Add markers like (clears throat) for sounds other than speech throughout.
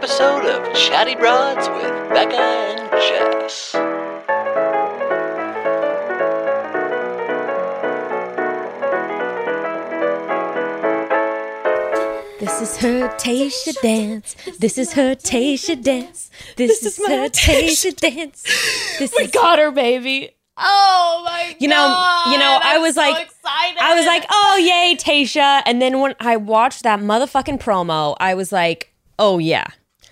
episode of Chatty Broads with Becca and Jess. This is her Tayshia dance. This is her Tayshia dance. This, is, her Tayshia dance. (laughs) This We is got her, baby. Oh my god. You know- god. you know, I I'm was so like- excited. I was like, oh yay, Tayshia. And then when I watched that motherfucking promo, I was like, oh yeah.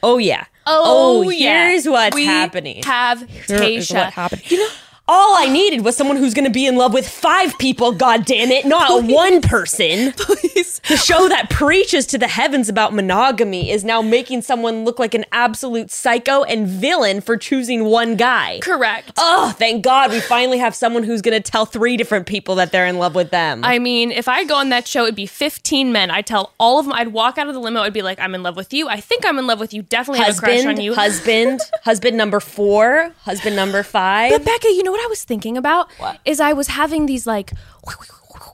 Oh yeah. Oh, oh, yeah. here's what's we happening. Have Tayshia. what happened. You know, all I needed was someone who's going to be in love with five people. God damn it, not one person. (laughs) Please. The show that preaches to the heavens about monogamy is now making someone look like an absolute psycho and villain for choosing one guy. Correct. Oh, thank God we finally have someone who's going to tell three different people that they're in love with them. I mean, if I go on that show, it'd be 15 men. I'd tell all of them, I'd walk out of the limo, I'd be like, I'm in love with you. I think I'm in love with you. Definitely have a crush on husband, you. husband, husband number four, husband number five. But Becca, you know what I was thinking about? What? Is I was having these like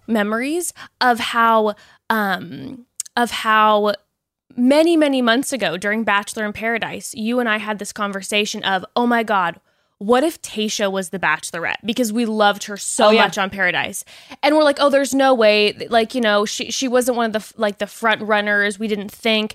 memories of how um of how many many months ago during Bachelor in Paradise, you and I had this conversation of, "Oh my god, what if Tayshia was the bachelorette because we loved her so Oh, yeah. much on Paradise." And we're like, "Oh, there's no way like, you know, she she wasn't one of the like the front runners. We didn't think."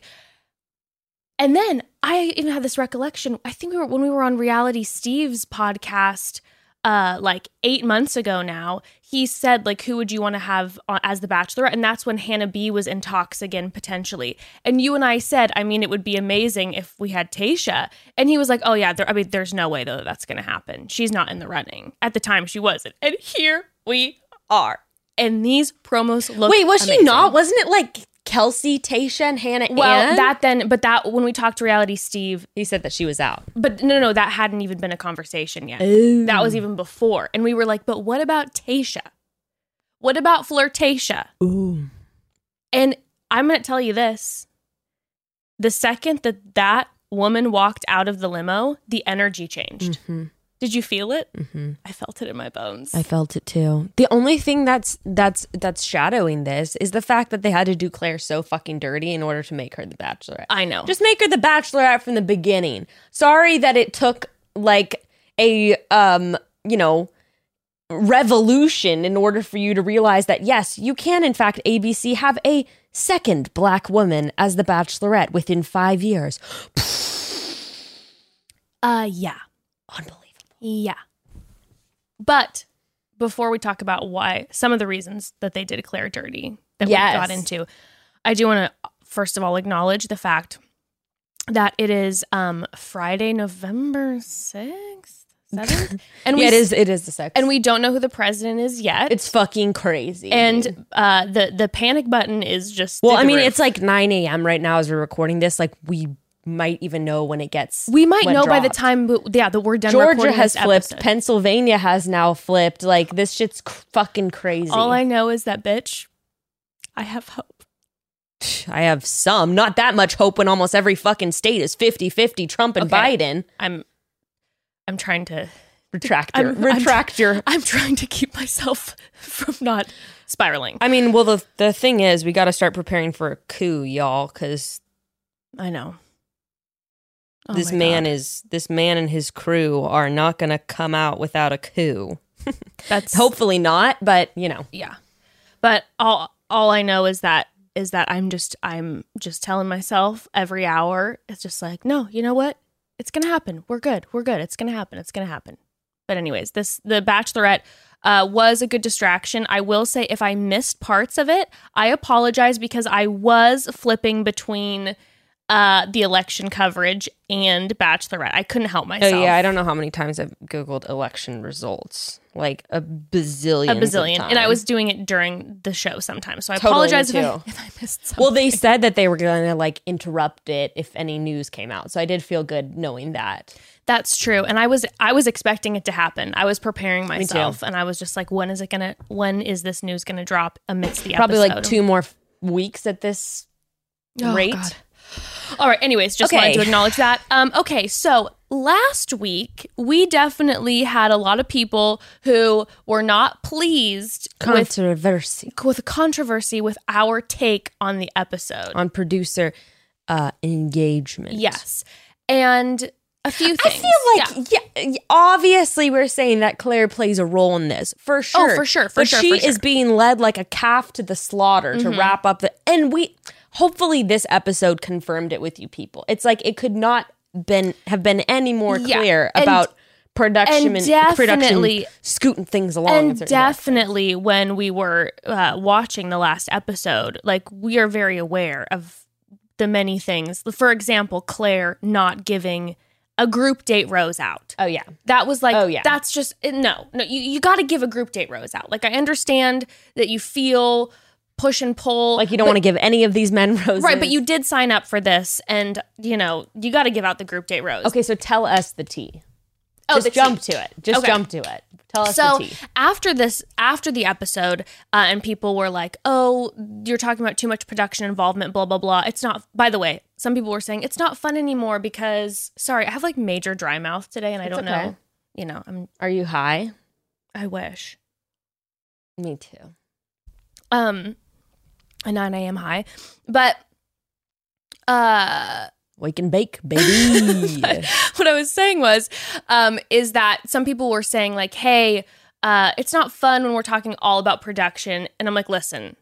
And then I even had this recollection. I think we were when we were on Reality Steve's podcast uh like 8 months ago now. He said like who would you want to have as the bachelor? And that's when Hannah B was in talks again potentially. And you and I said, I mean it would be amazing if we had Tayshia. And he was like, "Oh yeah, there, I mean there's no way though that's going to happen. She's not in the running." At the time she wasn't. And here we are. And these promos look Wait, was she not? Wasn't it like Kelsey, Tayshia, and Hannah? Well, Ann? that then, but that when we talked to Reality Steve, he said that she was out. but no, no, no, that hadn't even been a conversation yet. Oh. That was even before. And we were like, but what about Tayshia? What about Flirtatia? Ooh. And I'm going to tell you this the second that that woman walked out of the limo, the energy changed. Mhm. Did you feel it? Mm-hmm. I felt it in my bones. I felt it too. The only thing that's that's that's shadowing this is the fact that they had to do Clare so fucking dirty in order to make her the bachelorette. I know. Just make her the bachelorette from the beginning. Sorry that it took like a um, you know, revolution in order for you to realize that yes, you can in fact ABC have a second black woman as the bachelorette within 5 years. (sighs) uh, yeah. Unbelievable. Yeah. But before we talk about why some of the reasons that they did Clare dirty that Yes. we got into, I do want to first of all acknowledge the fact that it is um Friday, November sixth, seventh, (laughs) and we yeah, it is it is the sex. and we don't know who the president is yet. it's fucking crazy. and uh, the the panic button is just Well, I mean, roof. it's like 9 a.m. right now as we're recording this. Like, we might even know when it gets. we might know by the time, but yeah, that we're done. Georgia has flipped. episode. Pennsylvania has now flipped. Like, this shit's cr- fucking crazy. All I know is that bitch, I have hope. I have some, not that much hope when almost every fucking state is 50 50 Trump and Okay. Biden. I'm, I'm trying to Retract your, I'm- I'm- retract your. (laughs) I'm trying to keep myself from not spiraling. I mean, well, the, the thing is, we got to start preparing for a coup, y'all, because I know. Oh this man God. is, this man and his crew are not going to come out without a coup. (laughs) That's Hopefully not, but you know. yeah. But all all I know is that is that I'm just I'm just telling myself every hour it's just like no, you know what? It's gonna happen. We're good. We're good. It's gonna happen. It's gonna happen. But anyways, this the Bachelorette uh, was a good distraction. I will say if I missed parts of it, I apologize because I was flipping between uh, the election coverage and Bachelorette. I couldn't help myself. Oh myself. yeah, I don't know how many times I've googled election results, like a bazillion. a bazillion, and I was doing it during the show sometimes. So I Totally, apologize if I, (laughs) if I missed something. Well, they said that they were going to like interrupt it if any news came out, so I did feel good knowing that. That's true, and I was I was expecting it to happen. I was preparing myself, and I was just like, when is it gonna? When is this news gonna drop amidst the Probably episode? like two more f- weeks at this Oh, rate. God. All right. Anyways, just wanted to acknowledge that. Um, okay, so last week we definitely had a lot of people who were not pleased with Controversy with controversy with our take on the episode. on producer uh, engagement. Yes. And a few I feel like yeah. obviously we're saying that Clare plays a role in this for sure. Oh, for sure, for but sure, she for sure. Mm-hmm. is being led like a calf to the slaughter to wrap up the and we hopefully this episode confirmed it with you people. It's like it could not been have been any more Yeah, clear and- about production and and, production definitely- scooting things along. and definitely when we were uh, watching the last episode, like we are very aware of the many things. For example, Clare not giving a group date rose out. Oh yeah. That was like, Oh, yeah. that's just no, no. You you got to give a group date rose out. Like I understand that you feel push and pull, Like you don't want to give any of these men roses. right, but you did sign up for this, and you know you got to give out the group date rose. Okay, so tell us the tea. Oh, Just the tea. jump to it. Just Okay. jump to it. Tell us so the tea. after this after the episode uh, and people were like oh you're talking about too much production involvement blah blah blah it's not by the way some people were saying it's not fun anymore because sorry i have like major dry mouth today and i It's don't okay. know you know i'm Are you high? i wish Me too. um a 9 a.m high but uh Wake and bake, baby. (laughs) what I was saying was, um, is that some people were saying like, "Hey, uh, it's not fun when we're talking all about production," and I'm like, "Listen,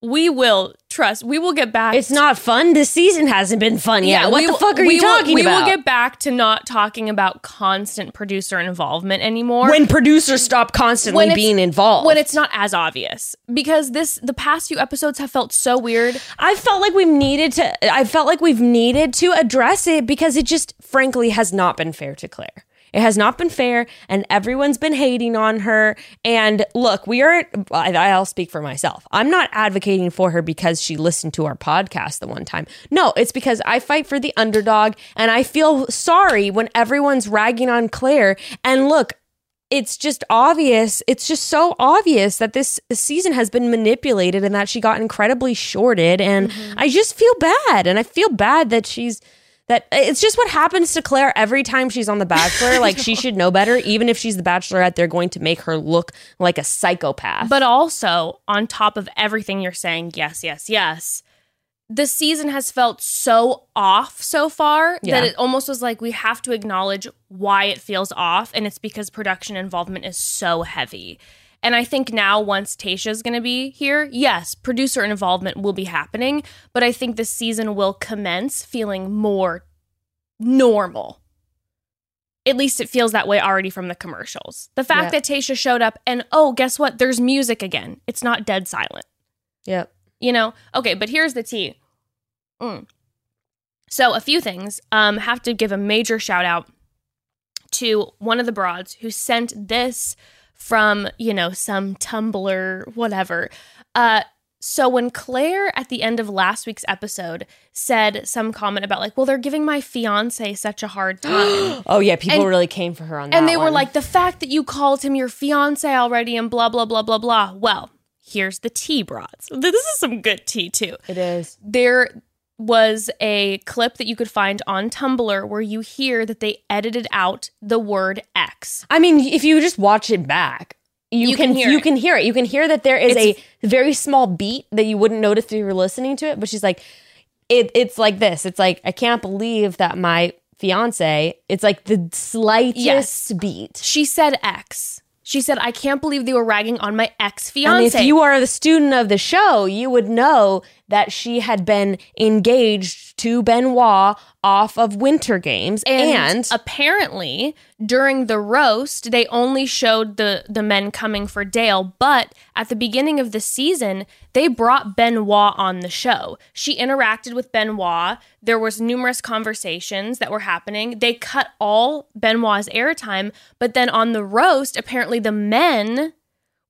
we will trust. We will get back. it's not fun. This season hasn't been fun yet. what we the will- fuck are we you will- talking we about? We will get back to not talking about constant producer involvement anymore. when producers stop constantly When being involved. when it's not as obvious because this the past few episodes have felt so weird I felt like we've needed to. I felt like we've needed to address it because it just, frankly, has not been fair to Clare. It has not been fair, and everyone's been hating on her. And look, we are. I- I'll speak for myself. I'm not advocating for her because she listened to our podcast the one time. No, it's because I fight for the underdog, and I feel sorry when everyone's ragging on Clare. And look, it's just obvious. It's just so obvious that this season has been manipulated and that she got incredibly shorted. And mm-hmm. I just feel bad. And I feel bad that she's that it's just what happens to Clare every time she's on The Bachelor. like she (laughs) should know better. Even if she's the Bachelorette, they're going to make her look like a psychopath. But also, on top of everything you're saying, yes, yes, yes, the season has felt so off so far Yeah. that it almost was like we have to acknowledge why it feels off. And it's because production involvement is so heavy. And I think now, once Tayshia's going to be here, yes, producer involvement will be happening. But I think the season will commence feeling more normal. At least it feels that way already from the commercials. The fact Yeah. that Tayshia showed up and, oh, guess what? There's music again. It's not dead silent. yep. You know? Okay, but here's the tea. Mm. So, a few things. Um, have to give a major shout out to one of the broads who sent this from, you know, some Tumblr, whatever. Uh, so when Clare at the end of last week's episode said some comment about like, well, they're giving my fiance such a hard (gasps) time. Oh yeah, people And- really came for her on that. and they were like, the fact that you called him your fiance already and blah, blah, blah, blah, blah. Well, here's the tea, broads. (laughs) This is some good tea, too it is. there was a clip that you could find on Tumblr where you hear that they edited out the word X. I mean, if you just watch it back, you, You can, can hear you it. can hear it. You can hear that there is It's- a very small beat that you wouldn't notice if you were listening to it. But she's like, it, it's like this. It's like I can't believe that my fiance. It's like the slightest Yes. beat. She said X. She said, I can't believe they were ragging on my ex And fiance. if you are the student of the show, you would know that she had been engaged to Benoit off of Winter Games, and, and, apparently during the roast, they only showed the the men coming for Dale, but at the beginning of the season, they brought Benoit on the show. She interacted with Benoit. There was numerous conversations that were happening. They cut all Benoit's airtime, but then on the roast, apparently the men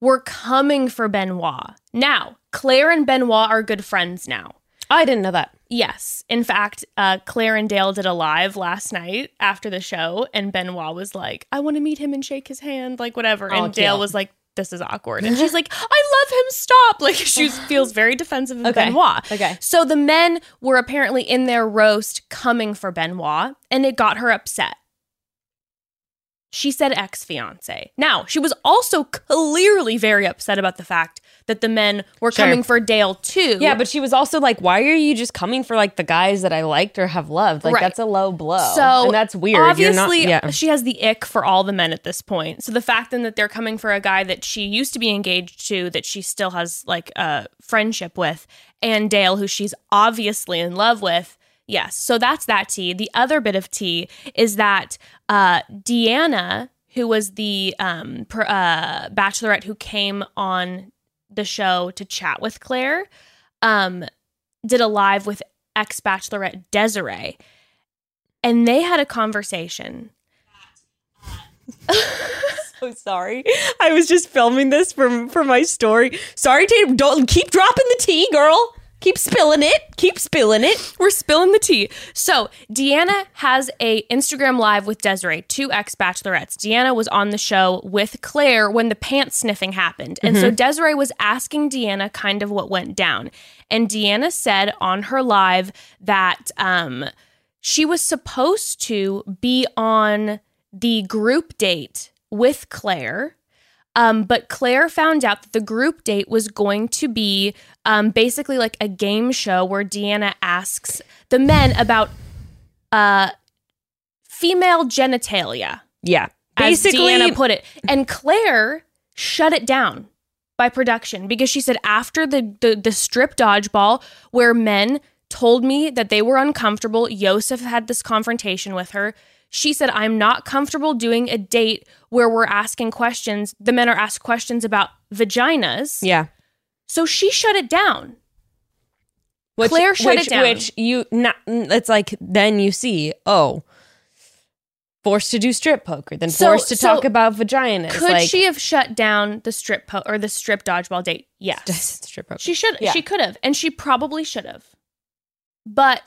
were coming for Benoit. Now, Clare and Benoit are good friends now. I didn't know that. Yes. In fact, uh, Clare and Dale did a live last night after the show, and Benoit was like, I want to meet him and shake his hand, like whatever. Oh, and Dale cute. was like, this is awkward. And (laughs) she's like, I love him, stop. Like, she (laughs) feels very defensive of Okay. Benoit. Okay. So the men were apparently in their roast coming for Benoit, and it got her upset. She said ex fiance. Now, she was also clearly very upset about the fact that the men were Sure. coming for Dale too. Yeah, but she was also like, "Why are you just coming for like the guys that I liked or have loved? Like Right. that's a low blow. So and that's weird. You're Obviously, not, yeah. she has the ick for all the men at this point. So the fact then that they're coming for a guy that she used to be engaged to, that she still has like a friendship with, and Dale, who she's obviously in love with. Yes, so that's that tea. The other bit of tea is that uh, Deanna, who was the um, per, uh, bachelorette who came on the show to chat with Clare, um, did a live with ex bachelorette Desiree and they had a conversation. (laughs) so sorry. I was just filming this for for my story. Sorry, Tatum. Don't keep dropping the tea, girl. Keep spilling it. Keep spilling it. We're spilling the tea. So Deanna has a Instagram live with Desiree, two ex bachelorettes. Deanna was on the show with Clare when the pants sniffing happened, and so Desiree was asking Deanna kind of what went down, and Deanna said on her live that um, she was supposed to be on the group date with Clare. Um, but Clare found out that the group date was going to be um, basically like a game show where Deanna asks the men about uh, female genitalia, Yeah. as Basically, Deanna put it. And Clare shut it down by production because she said after the, the, the strip dodgeball where men told me that they were uncomfortable, Yosef had this confrontation with her. She said, I'm not comfortable doing a date where we're asking questions. The men are asked questions about vaginas. yeah. So she shut it down. Which, Clare shut which, it down. Which you not. It's like then you see. Oh. Forced to do strip poker, then So- forced to so talk about vaginas. Could like, she have shut down the strip po- or the strip dodgeball date? Yes. (laughs) strip poker? She should. Yeah. She could have, and she probably should have. But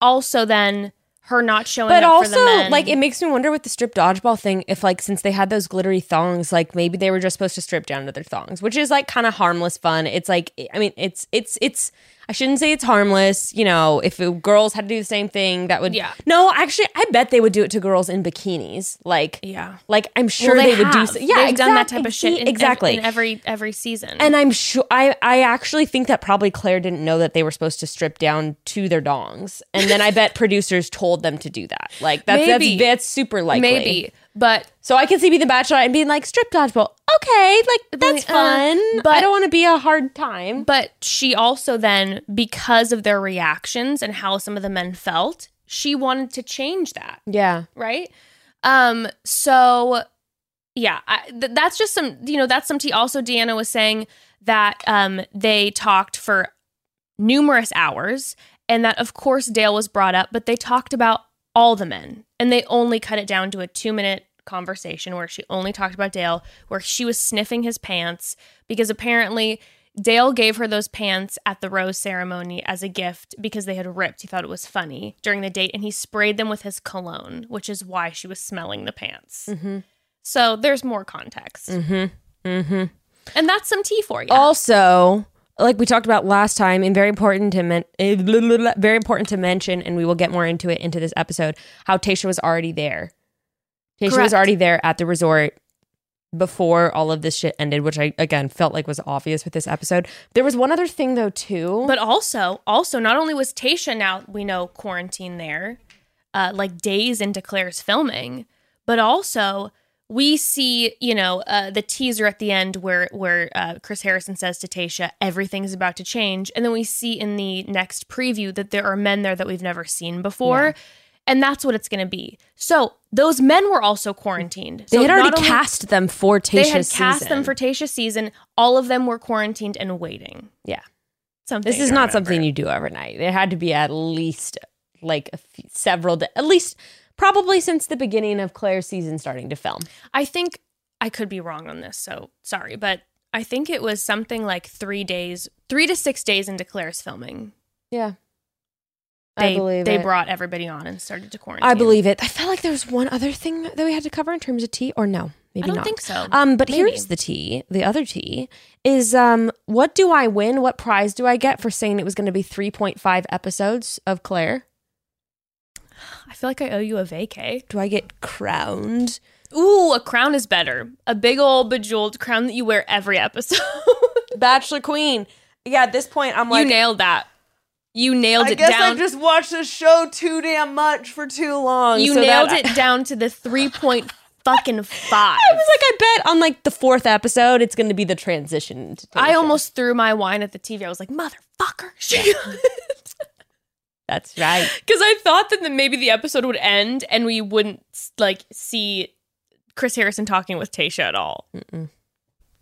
also, then her not showing But up for the also, like, it makes me wonder with the strip dodgeball thing if, like, since they had those glittery thongs, like, maybe they were just supposed to strip down to their thongs, which is like kind of harmless fun. It's like, I mean, it's, it's, it's. I shouldn't say it's harmless. You know, if it- girls had to do the same thing, that would. Yeah. No, actually, I bet they would do it to girls in bikinis. Like, yeah. like I'm sure Well, they, would do. So, yeah, they've done that type of shit in, exactly. in every every season. And I'm sure I I actually think that probably Clare didn't know that they were supposed to strip down to their dongs, and then I bet (laughs) producers told them to do that. Like that's Maybe. that's that's super likely. maybe, but So I can see being the Bachelor and being like strip dodgeball. Okay, like that's uh, fun. but- I don't want to be a hard time. but she also then because of their reactions and how some of the men felt, she wanted to change that. Yeah, right? Um, so yeah, I, th- that's just some, you know, that's some tea. Also, Deanna was saying that um, they talked for numerous hours, and that of course Dale was brought up, but they talked about all the men, and they only cut it down to a two minute conversation where she only talked about Dale, where she was sniffing his pants because apparently. Dale gave her those pants at the rose ceremony as a gift because they had ripped. He thought it was funny during the date, and he sprayed them with his cologne, which is why she was smelling the pants. Mm-hmm. So there's more context, mm-hmm, mm-hmm. and that's some tea for you. Also, like we talked about last time, and very important to men- very important to mention, and we will get more into it into this episode. How Tayshia was already there. Tayshia was already there at the resort before all of this shit ended, which I again felt like was obvious with this episode. There was one other thing though too. But also, also, not only was Tayshia now we know quarantine there, uh, like days into Clare's filming, but also we see you know uh, the teaser at the end where where uh, Chris Harrison says to Tayshia everything's about to change, and then we see in the next preview that there are men there that we've never seen before. And that's what it's going to be. So those men were also quarantined. they So had already only- cast them for Tayshia's they had cast season. them for Tayshia's season. All of them were quarantined and waiting. yeah. Something This is not remember. something you do overnight. It had to be at least like few, several, da- at least probably since the beginning of Clare's season starting to film. I think I could be wrong on this, so sorry, but I think it was something like three days, three to six days into Clare's filming. Yeah. They I believe they it. brought everybody on and started to quarantine. I believe it. I felt like there was one other thing that we had to cover in terms of tea, or no, maybe I don't not. think so. Um, but Maybe. here's the tea. The other tea is um, what do I win? What prize do I get for saying it was going to be 3.5 episodes of Clare? I feel like I owe you a vacay. Do I get crowned? Ooh, a crown is better. A big old bejeweled crown that you wear every episode. (laughs) Bachelor Queen. Yeah, at this point, I'm like, you nailed that. You nailed I it guess down. I just watched the show too damn much for too long. you so nailed it (laughs) down to the three point fucking five. I was like, I bet on like the fourth episode, it's going to be the transition. to I almost threw my wine at the TV. I was like, motherfucker. (laughs) She That's right. (laughs) Because I thought that maybe the episode would end and we wouldn't like see Chris Harrison talking with Tayshia at all.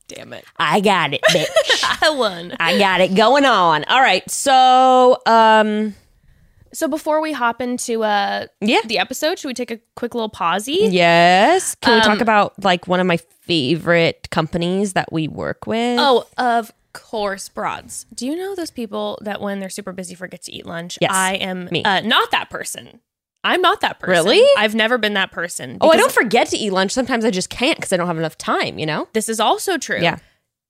Damn it. I got it, bitch. (laughs) I won. I got it going on. All right. So, um, So before we hop into uh yeah. the episode, should we take a quick little pausey? Yes. Can we talk Um, about like one of my favorite companies that we work with? Oh, of course, broads. Do you know those people that when they're super busy forget to eat lunch? Yes, I am me. Uh, not that person. I'm not that person. Really? I've never been that person. Oh, I don't forget to eat lunch. Sometimes I just can't because I don't have enough time, you know? This is also true. Yeah.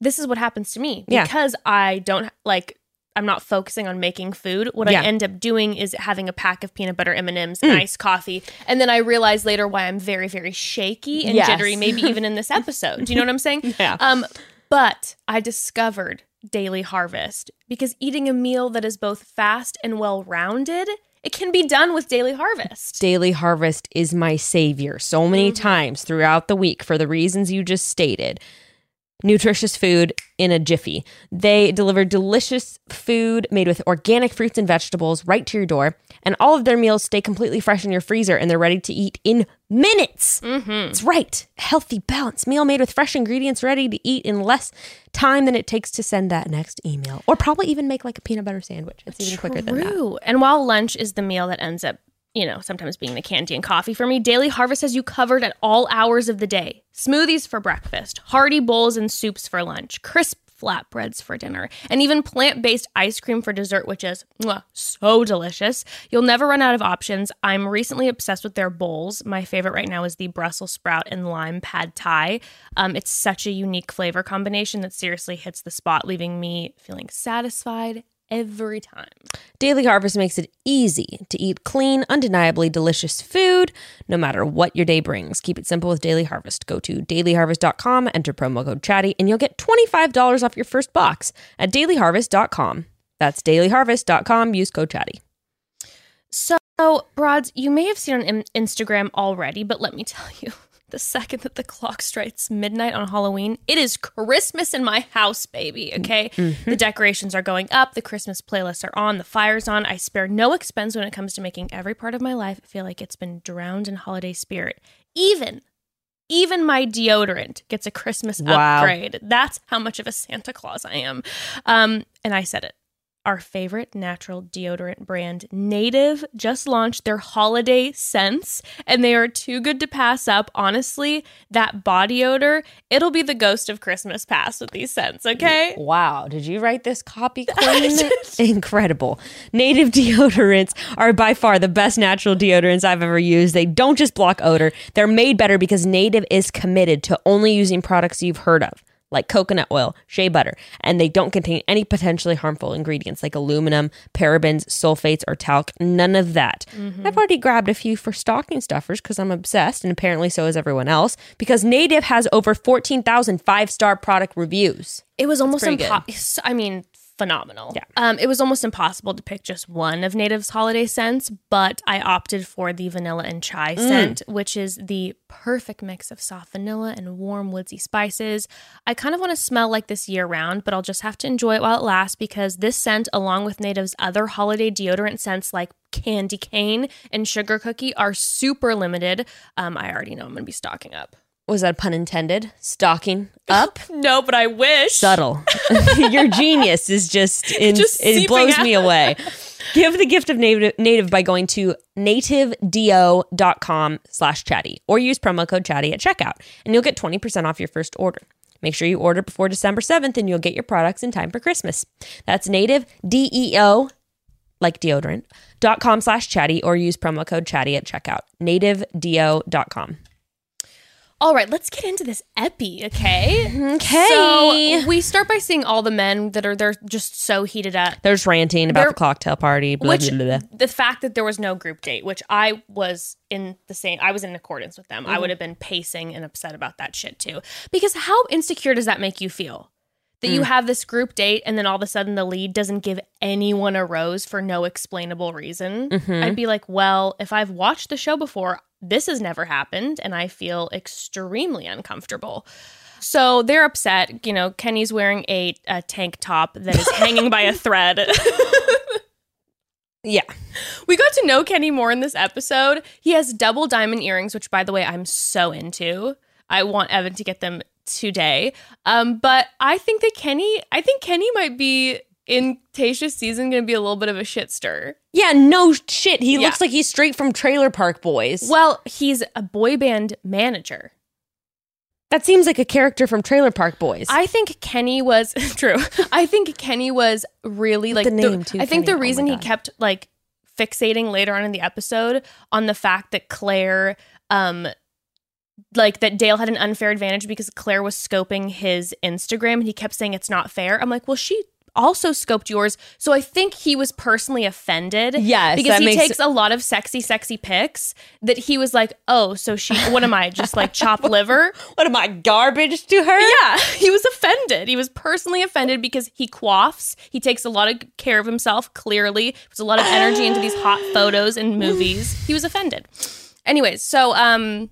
This is what happens to me Yeah. because I don't like. I'm not focusing on making food. What Yeah. I end up doing is having a pack of peanut butter M and M's, Mm. iced coffee, and then I realize later why I'm very, very shaky and Yes. jittery. Maybe even in this (laughs) episode. Do you know what I'm saying? Yeah. Um, but I discovered Daily Harvest because eating a meal that is both fast and well rounded, it can be done with Daily Harvest. Daily Harvest is my savior so many mm-hmm. times throughout the week for the reasons you just stated. Nutritious food in a jiffy. They deliver delicious food made with organic fruits and vegetables right to your door, and all of their meals stay completely fresh in your freezer and they're ready to eat in minutes. Mm-hmm. It's right. Healthy, balanced meal made with fresh ingredients ready to eat in less time than it takes to send that next email. Or probably even make like a peanut butter sandwich. It's even quicker than that. And while lunch is the meal that ends up, you know, sometimes being the candy and coffee for me, Daily Harvest has you covered at all hours of the day. Smoothies for breakfast, hearty bowls and soups for lunch, crisp flatbreads for dinner, and even plant-based ice cream for dessert, which is mwah, so delicious. You'll never run out of options. I'm recently obsessed with their bowls. My favorite right now is the Brussels sprout and lime pad thai. Um, it's such a unique flavor combination that seriously hits the spot, leaving me feeling satisfied every time. Daily Harvest makes it easy to eat clean, undeniably delicious food, no matter what your day brings. Keep it simple with Daily Harvest. Go to dailyharvest.com, enter promo code chatty, and you'll get $25 off your first box at dailyharvest.com. That's dailyharvest.com. Use code chatty. So, Broads, you may have seen on Instagram already, but let me tell you the second that the clock strikes midnight on Halloween, it is Christmas in my house, baby. Okay. The decorations are going up, the Christmas playlists are on, the fire's on. I spare no expense when it comes to making every part of my life feel like it's been drowned in holiday spirit. Even. Even my deodorant gets a Christmas Wow. upgrade. That's how much of a Santa Claus I am. Um, and I said it our favorite natural deodorant brand, Native, just launched their holiday scents, and they are too good to pass up. Honestly, that body odor, it'll be the ghost of Christmas past with these scents, okay? Wow, did you write this copy, (laughs) Queen? Incredible. Native (laughs) deodorants are by far the best natural deodorants I've ever used. They don't just block odor, they're made better because Native is committed to only using products you've heard of. Like coconut oil, shea butter, and they don't contain any potentially harmful ingredients like aluminum, parabens, sulfates, or talc. None of that. Mm-hmm. I've already grabbed a few for stocking stuffers because I'm obsessed, and apparently so is everyone else. Because Native has over 14,000 five star product reviews. It was almost impossible. I mean, phenomenal. Yeah. Um, it was almost impossible to pick just one of Native's holiday scents, but I opted for the vanilla and chai Mm. scent, which is the perfect mix of soft vanilla and warm woodsy spices. I kind of want to smell like this year round, but I'll just have to enjoy it while it lasts because this scent, along with Native's other holiday deodorant scents like candy cane and sugar cookie, are super limited. Um, I already know I'm going to be stocking up. Was that a pun intended? Stocking up? (laughs) No, but I wish. Subtle. (laughs) (laughs) Your genius is just, in, Just it blows out. me away. Give the gift of native, native by going to nativedeo.com slash chatty or use promo code chatty at checkout and you'll get 20% off your first order. Make sure you order before December 7th and you'll get your products in time for Christmas. That's native, D-E-O, like deodorant, dot com slash chatty or use promo code chatty at checkout. nativedeo.com. All right, let's get into this epi, okay? Okay. So we start by seeing all the men that are they're just so heated up. There's ranting about They're- the cocktail party. Blah, Which blah, blah, blah. the fact that there was no group date, which I was in the same, I was in accordance with them. I mm-hmm. would have been pacing and upset about that shit too. Because how insecure does that make you feel? That you mm. have this group date and then all of a sudden the lead doesn't give anyone a rose for no explainable reason. Mm-hmm. I'd be like, well, if I've watched the show before, this has never happened and I feel extremely uncomfortable. So they're upset. You know, Kenny's wearing a, a tank top that is hanging by a (laughs) thread. (laughs) Yeah. We got to know Kenny more in this episode. He has double diamond earrings, which, by the way, I'm so into. I want Evan to get them today. Um, but I think that Kenny, I think Kenny might be in Tayshia's season going to be a little bit of a shit stir. Yeah, no shit. He Yeah. looks like he's straight from Trailer Park Boys. Well, he's a boy band manager. that seems like a character from Trailer Park Boys. I think Kenny was (laughs) true. I think Kenny was really like the name, too, I think the Kenny. Oh reason he kept like fixating later on in the episode on the fact that Clare um like that Dale had an unfair advantage because Clare was scoping his Instagram and he kept saying it's not fair. I'm like, well, she also scoped yours. So I think he was personally offended. Yes, Because he makes- takes a lot of sexy, sexy pics that he was like, oh, so she, what am I, just like chopped (laughs) liver? what am I, garbage to her? Yeah, he was offended. He was personally offended because he quaffs. He takes a lot of care of himself, clearly. Puts a lot of energy into these hot photos and movies. He was offended. Anyways, so um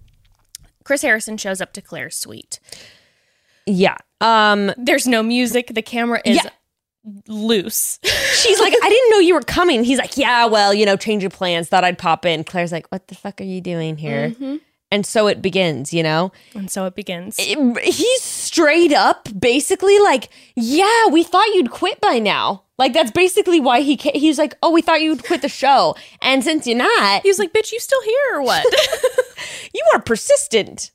Chris Harrison shows up to Clare's suite. Yeah. Um, There's no music. The camera is Yeah. loose. (laughs) she's like, I didn't know you were coming. He's like, yeah, well, you know, change of plans. Thought I'd pop in. Clare's like, what the fuck are you doing here? And so it begins, you know? and so it begins. It- he's straight up basically like, yeah, we thought you'd quit by now. Like, that's basically why he ca- he's like, oh, we thought you'd quit the show. And since you're not, he was like, bitch, you still here or what? (laughs) you are persistent.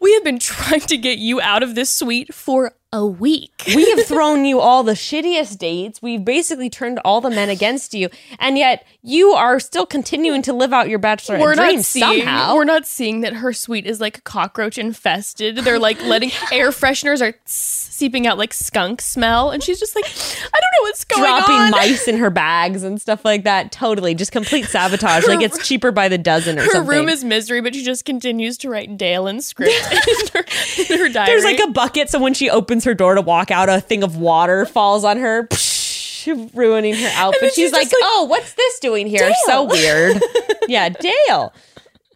we have been trying to get you out of this suite for a week. (laughs) We have (laughs) thrown you all the shittiest dates. We've basically turned all the men against you, and yet you are still continuing to live out your bachelor we're not dreams seeing somehow. we're not seeing that her suite is like cockroach infested. They're like (laughs) letting air fresheners are seeping out like skunk smell, and she's just like, I don't know what's going dropping on. Dropping mice in her bags and stuff like that. Totally, just complete sabotage. like it's cheaper by the dozen or her something. Her room is misery, but she just continues to write Dale and script (laughs) in, her, in her diary. There's like a bucket, so when she opens her door to walk out, a thing of water falls on her, ruining her outfit. She's, she's like, like, "Oh, what's this doing here? Dale." So (laughs) weird." yeah, Dale.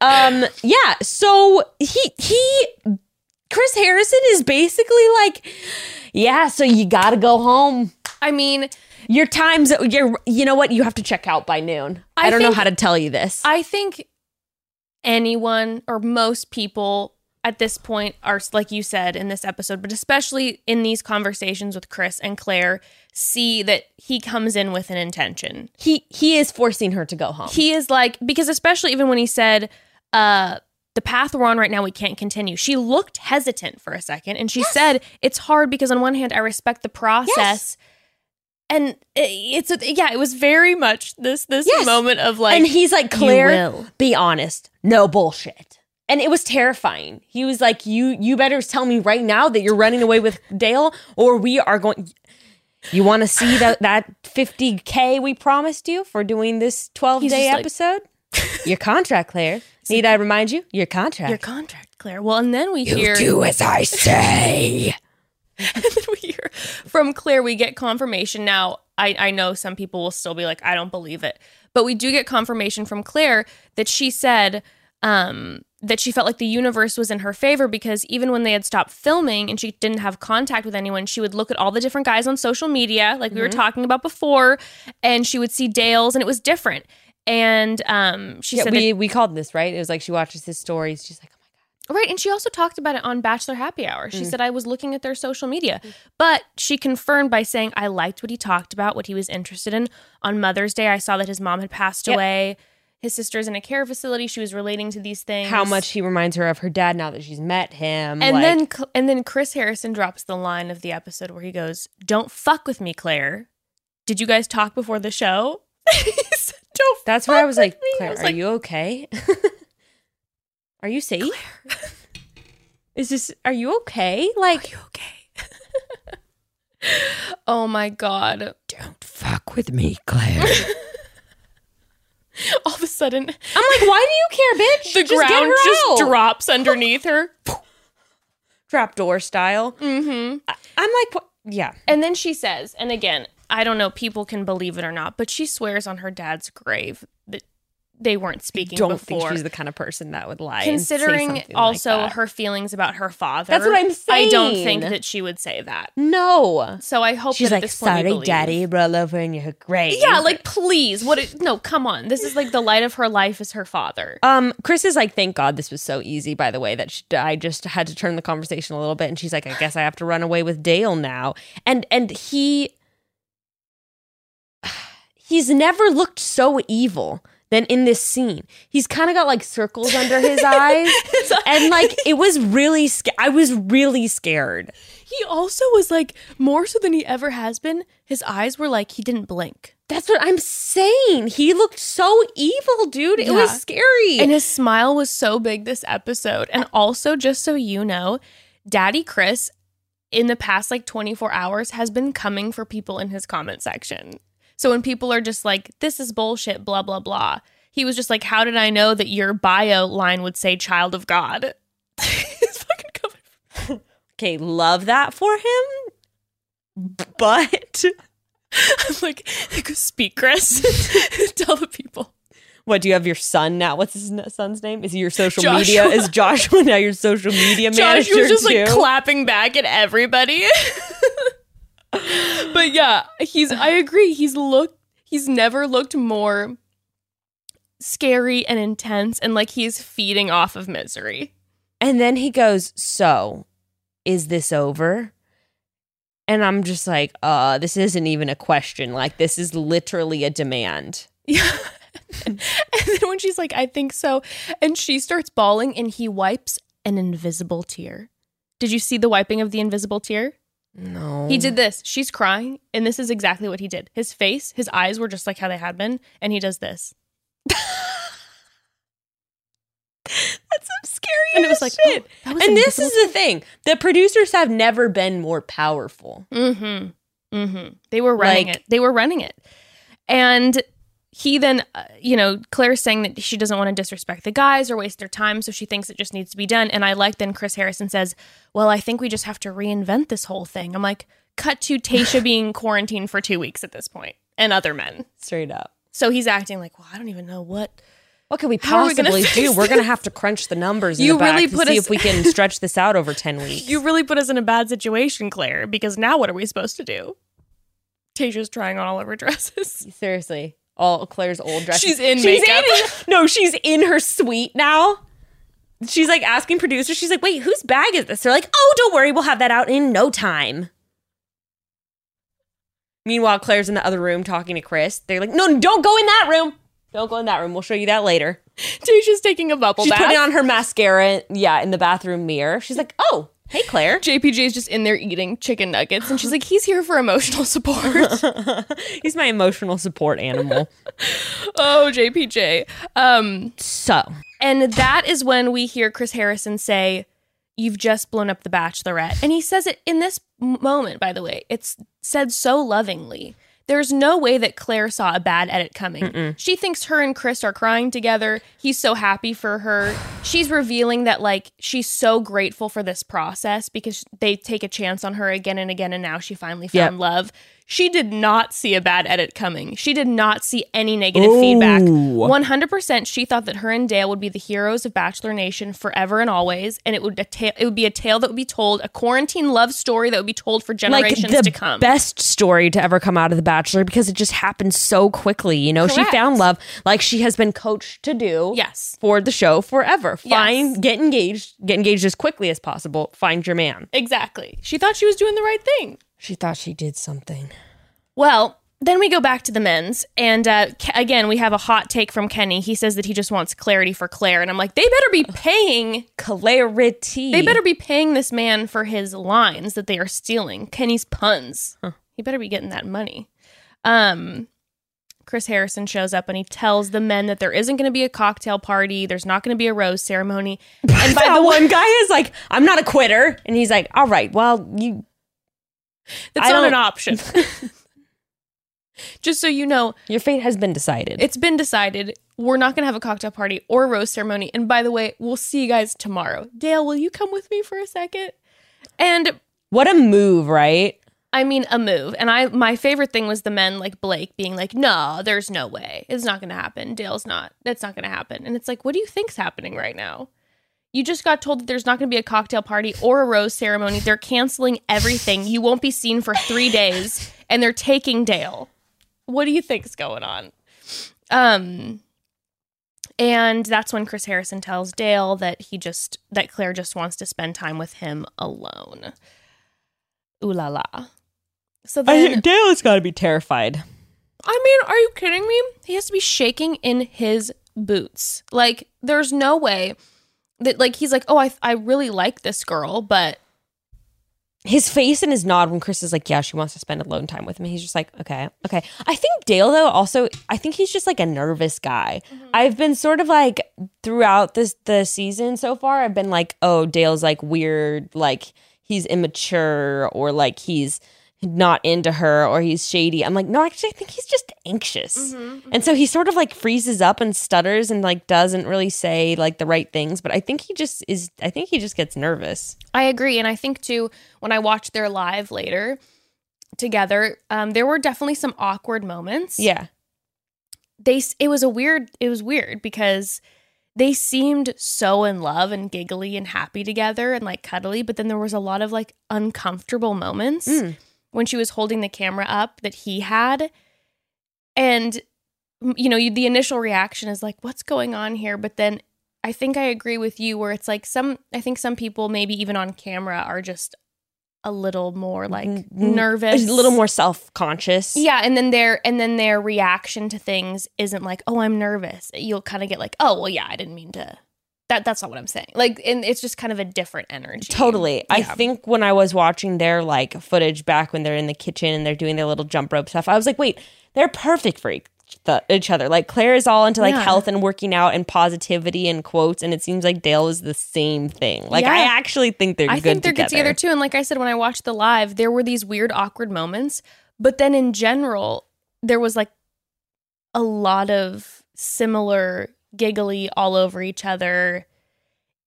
Um, yeah. So he he Chris Harrison is basically like, yeah. So you got to go home. I mean, Your time's you're you know what? You have to check out by noon. I, I don't know how to tell you this. I think anyone or most people at this point are like you said in this episode, but especially in these conversations with Chris and Clare, see that he comes in with an intention. he he is forcing her to go home. he is like because especially even when he said uh the path we're on right now we can't continue she looked hesitant for a second and she said it's hard because on one hand i respect the process and it's a, yeah it was very much this this Yes. moment of like and he's like, "You Clare, will." be honest, no bullshit. And it was terrifying. He was like, you you better tell me right now that you're running away with Dale, or we are going. You want to see that that 50k we promised you for doing this 12 He's day just like- episode? your contract, Clare. (laughs) Need I remind you? Your contract. your contract clare well and then we hear do as I say. (laughs) and then we hear from Clare, we get confirmation. Now, I, I know some people will still be like, I don't believe it. But we do get confirmation from Clare that she said um, that she felt like the universe was in her favor because even when they had stopped filming and she didn't have contact with anyone, she would look at all the different guys on social media, like we were talking about before, and she would see Dale's, and it was different. And um, she Yeah, said we we called this right. It was like she watches his stories. She's like, oh my god. Right. And she also talked about it on Bachelor Happy Hour. Mm. She said, I was looking at their social media. But she confirmed by saying, I liked what he talked about, what he was interested in. On Mother's Day, I saw that his mom had passed Yep. away. His sister's in a care facility. She was relating to these things. How much he reminds her of her dad now that she's met him. And like- then and then Chris Harrison drops the line of the episode where he goes, Don't fuck with me, Clare. Did you guys talk before the show? (laughs) Said, Don't That's where I was like, me." Clare, was are like, you okay? (laughs) are you safe? Is this? Are you okay? Like, are you okay? (laughs) oh my god. don't fuck with me, Clare. (laughs) All of a sudden, I'm like, why do you care, bitch? (laughs) the Just ground just drops underneath her. (laughs) trapdoor style. Mm-hmm. I- I'm like, what? yeah. And then she says, and again, I don't know, people can believe it or not, but she swears on her dad's grave that they weren't speaking Don't before. think she's the kind of person that would lie. Considering like also that. her feelings about her father. That's what I'm saying. I don't think that she would say that. no. So I hope She's like, this point we sorry, believe." daddy, roll over in your grave. Yeah, like please. What? It, no, come on. This is like the light of her life is her father. Um, Chris is like, thank God this was so easy. By the way, that she, I just had to turn the conversation a little bit, and she's like, I guess I have to run away with Dale now. And and he, (sighs) he's never looked so evil than in this scene. He's kind of got like circles under his (laughs) eyes, and like it was really. Sca- I was really scared. He also was like more so than he ever has been. His eyes were like he didn't blink, That's what I'm saying. He looked so evil, dude. It Yeah. was scary. and his smile was so big this episode. And also, just so you know, Daddy Chris in the past like 24 hours has been coming for people in his comment section. So when people are just like, this is bullshit, blah, blah, blah, he was just like, how did I know that your bio line would say child of God? (laughs) Fucking (laughs) okay, love that for him, but. (laughs) I'm like, speak, Chris. Tell the people. What do you have your son now? What's his son's name? Is he your social Joshua. media? Is Joshua now your social media Josh manager was just too? like clapping back at everybody. (laughs) but yeah, he's I agree. He's looked he's never looked more scary and intense and like he's feeding off of misery. and then he goes, "So, is this over?" And I'm just like, "Uh, this isn't even a question. Like this is literally a demand." (laughs) Yeah. and then when she's like, I think so, and she starts bawling and he wipes an invisible tear. Did you see the wiping of the invisible tear? No. He did this. She's crying, and this is exactly what he did. His face, his eyes were just like how they had been, and he does this. (laughs) That's some scary And it was like, shit. oh, and this is the thing. The producers have never been more powerful. Mm-hmm. Mm-hmm. They were running Like- it. They were running it. And he then, uh, you know, Clare's saying that she doesn't want to disrespect the guys or waste their time, so she thinks it just needs to be done. And I like then Chris Harrison says, "Well, I think we just have to reinvent this whole thing." I'm like, cut to Tayshia (laughs) being quarantined for two weeks at this point, and other men. Straight up. So he's acting like, "Well, I don't even know what." What could we are we possibly do? We're going to have to crunch the numbers in You the back really to put see us- if we can (laughs) stretch this out over 10 weeks. You really put us in a bad situation, Clare, because now what are we supposed to do? Tayshia's trying on all of her dresses. Seriously. All Clare's old dress. She's in makeup. in- (laughs) no, she's in her suite now. She's like asking producers, she's like, wait, whose bag is this? They're like, oh, don't worry, we'll have that out in no time. Meanwhile, Clare's in the other room talking to Chris. They're like, no, don't go in that room. Don't go in that room. We'll show you that later. (laughs) Tayshia's taking a bubble She's bath. putting on her mascara, yeah, in the bathroom mirror. She's like, oh, hey, Clare. JPJ is just in there eating chicken nuggets, and she's like, "He's here for emotional (laughs) support." (laughs) He's my emotional support animal. (laughs) oh, JPJ. Um, So, and that is when we hear Chris Harrison say, "You've just blown up the Bachelorette," and he says it in this moment. By the way, it's said so lovingly. There's no way that Clare saw a bad edit coming. She thinks her and Chris are crying together. He's so happy for her. She's revealing that like she's so grateful for this process because they take a chance on her again and again and now she finally found Yep. love. She did not see a bad edit coming. She did not see any negative feedback. 100% she thought that her and Dale would be the heroes of Bachelor Nation forever and always and it would a ta- it would be a tale that would be told, a quarantine love story that would be told for like generations the to come. best story to ever come out of The Bachelor because it just happened so quickly. You know, Correct. she found love like she has been coached to do. Yes. For the show forever. Yes. Find, get engaged, get engaged as quickly as possible. Find your man. Exactly. She thought she was doing the right thing. She thought she did something. Well, then we go back to the men's, and uh, Ke- again, we have a hot take from Kenny. He says that he just wants clarity for Clare, and I'm like, they better be paying. Clarity. They better be paying this man for his lines that they are stealing. Kenny's puns. He better be getting that money. Um, Chris Harrison shows up and he tells the men that there isn't going to be a cocktail party, there's not going to be a rose ceremony. (laughs) And by that the way, one guy is like, I'm not a quitter. And he's like, all right, well, you that's I not an option. (laughs) (laughs) Just so you know, your fate has been decided. it's been decided we're not going to have a cocktail party or rose ceremony. And by the way, we'll see you guys tomorrow. Dale, will you come with me for a second? And what a move, right? I mean, a move. And I, my favorite thing was the men like Blake being like, "No, there's no way. It's not going to happen. Dale's not. That's not going to happen." And it's like, what do you think's happening right now? You just got told that there's not going to be a cocktail party or a rose ceremony. They're canceling everything. You won't be seen for three days, and they're taking Dale. What do you think's going on? Um, and that's when Chris Harrison tells Dale that he just that Clare just wants to spend time with him alone. Ooh la la. So then, Dale has got to be terrified. I mean, are you kidding me? He has to be shaking in his boots. Like, there's no way that, like, he's like, oh, I, I really like this girl, but His face and his nod when Chris is like, yeah, she wants to spend alone time with me. He's just like, okay, okay. I think Dale, though, also, I think he's just like a nervous guy. Mm-hmm. I've been sort of like throughout this the season so far, I've been like, oh, Dale's like weird, like he's immature or like he's not into her or he's shady. I'm like, no, actually, I think he's just anxious. And so he sort of like freezes up and stutters and like doesn't really say like the right things. But I think he just is, I think he just gets nervous. I agree. And I think, too, when I watched their live later together, um, there were definitely some awkward moments. Yeah. They, it was a weird, it was weird because they seemed so in love and giggly and happy together and like cuddly, but then there was a lot of like uncomfortable moments. Mm. When she was holding the camera up that he had. And, you know, you, the initial reaction is like, what's going on here? But then I think I agree with you where it's like some, I think some people, maybe even on camera, are just a little more like Mm, nervous. a little more self conscious. Yeah, and then their and then their reaction to things isn't like, "Oh, I'm nervous." You'll kind of get like, "Oh, well, yeah, I didn't mean to." That that's not what I'm saying. Like, and it's just kind of a different energy. Totally. I think when I was watching their like footage back when they're in the kitchen and they're doing their little jump rope stuff, I was like, wait, they're perfect for each, the, each other. Like Clare is all into like Yeah. health and working out and positivity and quotes, and it seems like Dale is the same thing. Like I actually think they're I think they're together. good together too. And like I said, when I watched the live, there were these weird, awkward moments. But then in general, there was like a lot of similar giggly all over each other.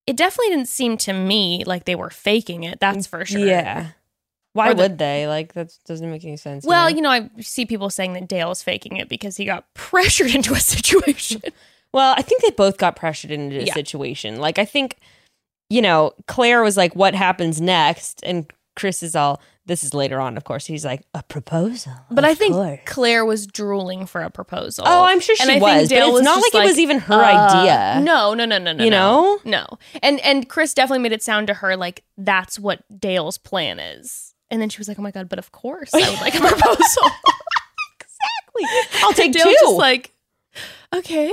It definitely didn't seem to me like they were faking it. That's for sure. Yeah. Why the- would they? Like that doesn't make any sense. Well, you know, I see people saying that Dale's faking it because he got (laughs) pressured into a situation. Well, I think they both got pressured into a Yeah. situation. Like I think, you know, Clare was like, "What happens next?" and Chris is all. This is later on, of course. He's like, "A proposal." But I think course." Clare was drooling for a proposal. Oh, I'm sure she And I think was, but it's not just like it was even her uh, idea. No, no, no, no, no. You no. know? No. And and Chris definitely made it sound to her like that's what Dale's plan is. And then she was like, "Oh my god, but of course I would like a (laughs) proposal." (laughs) Exactly. I'll take Dale two. just like, okay.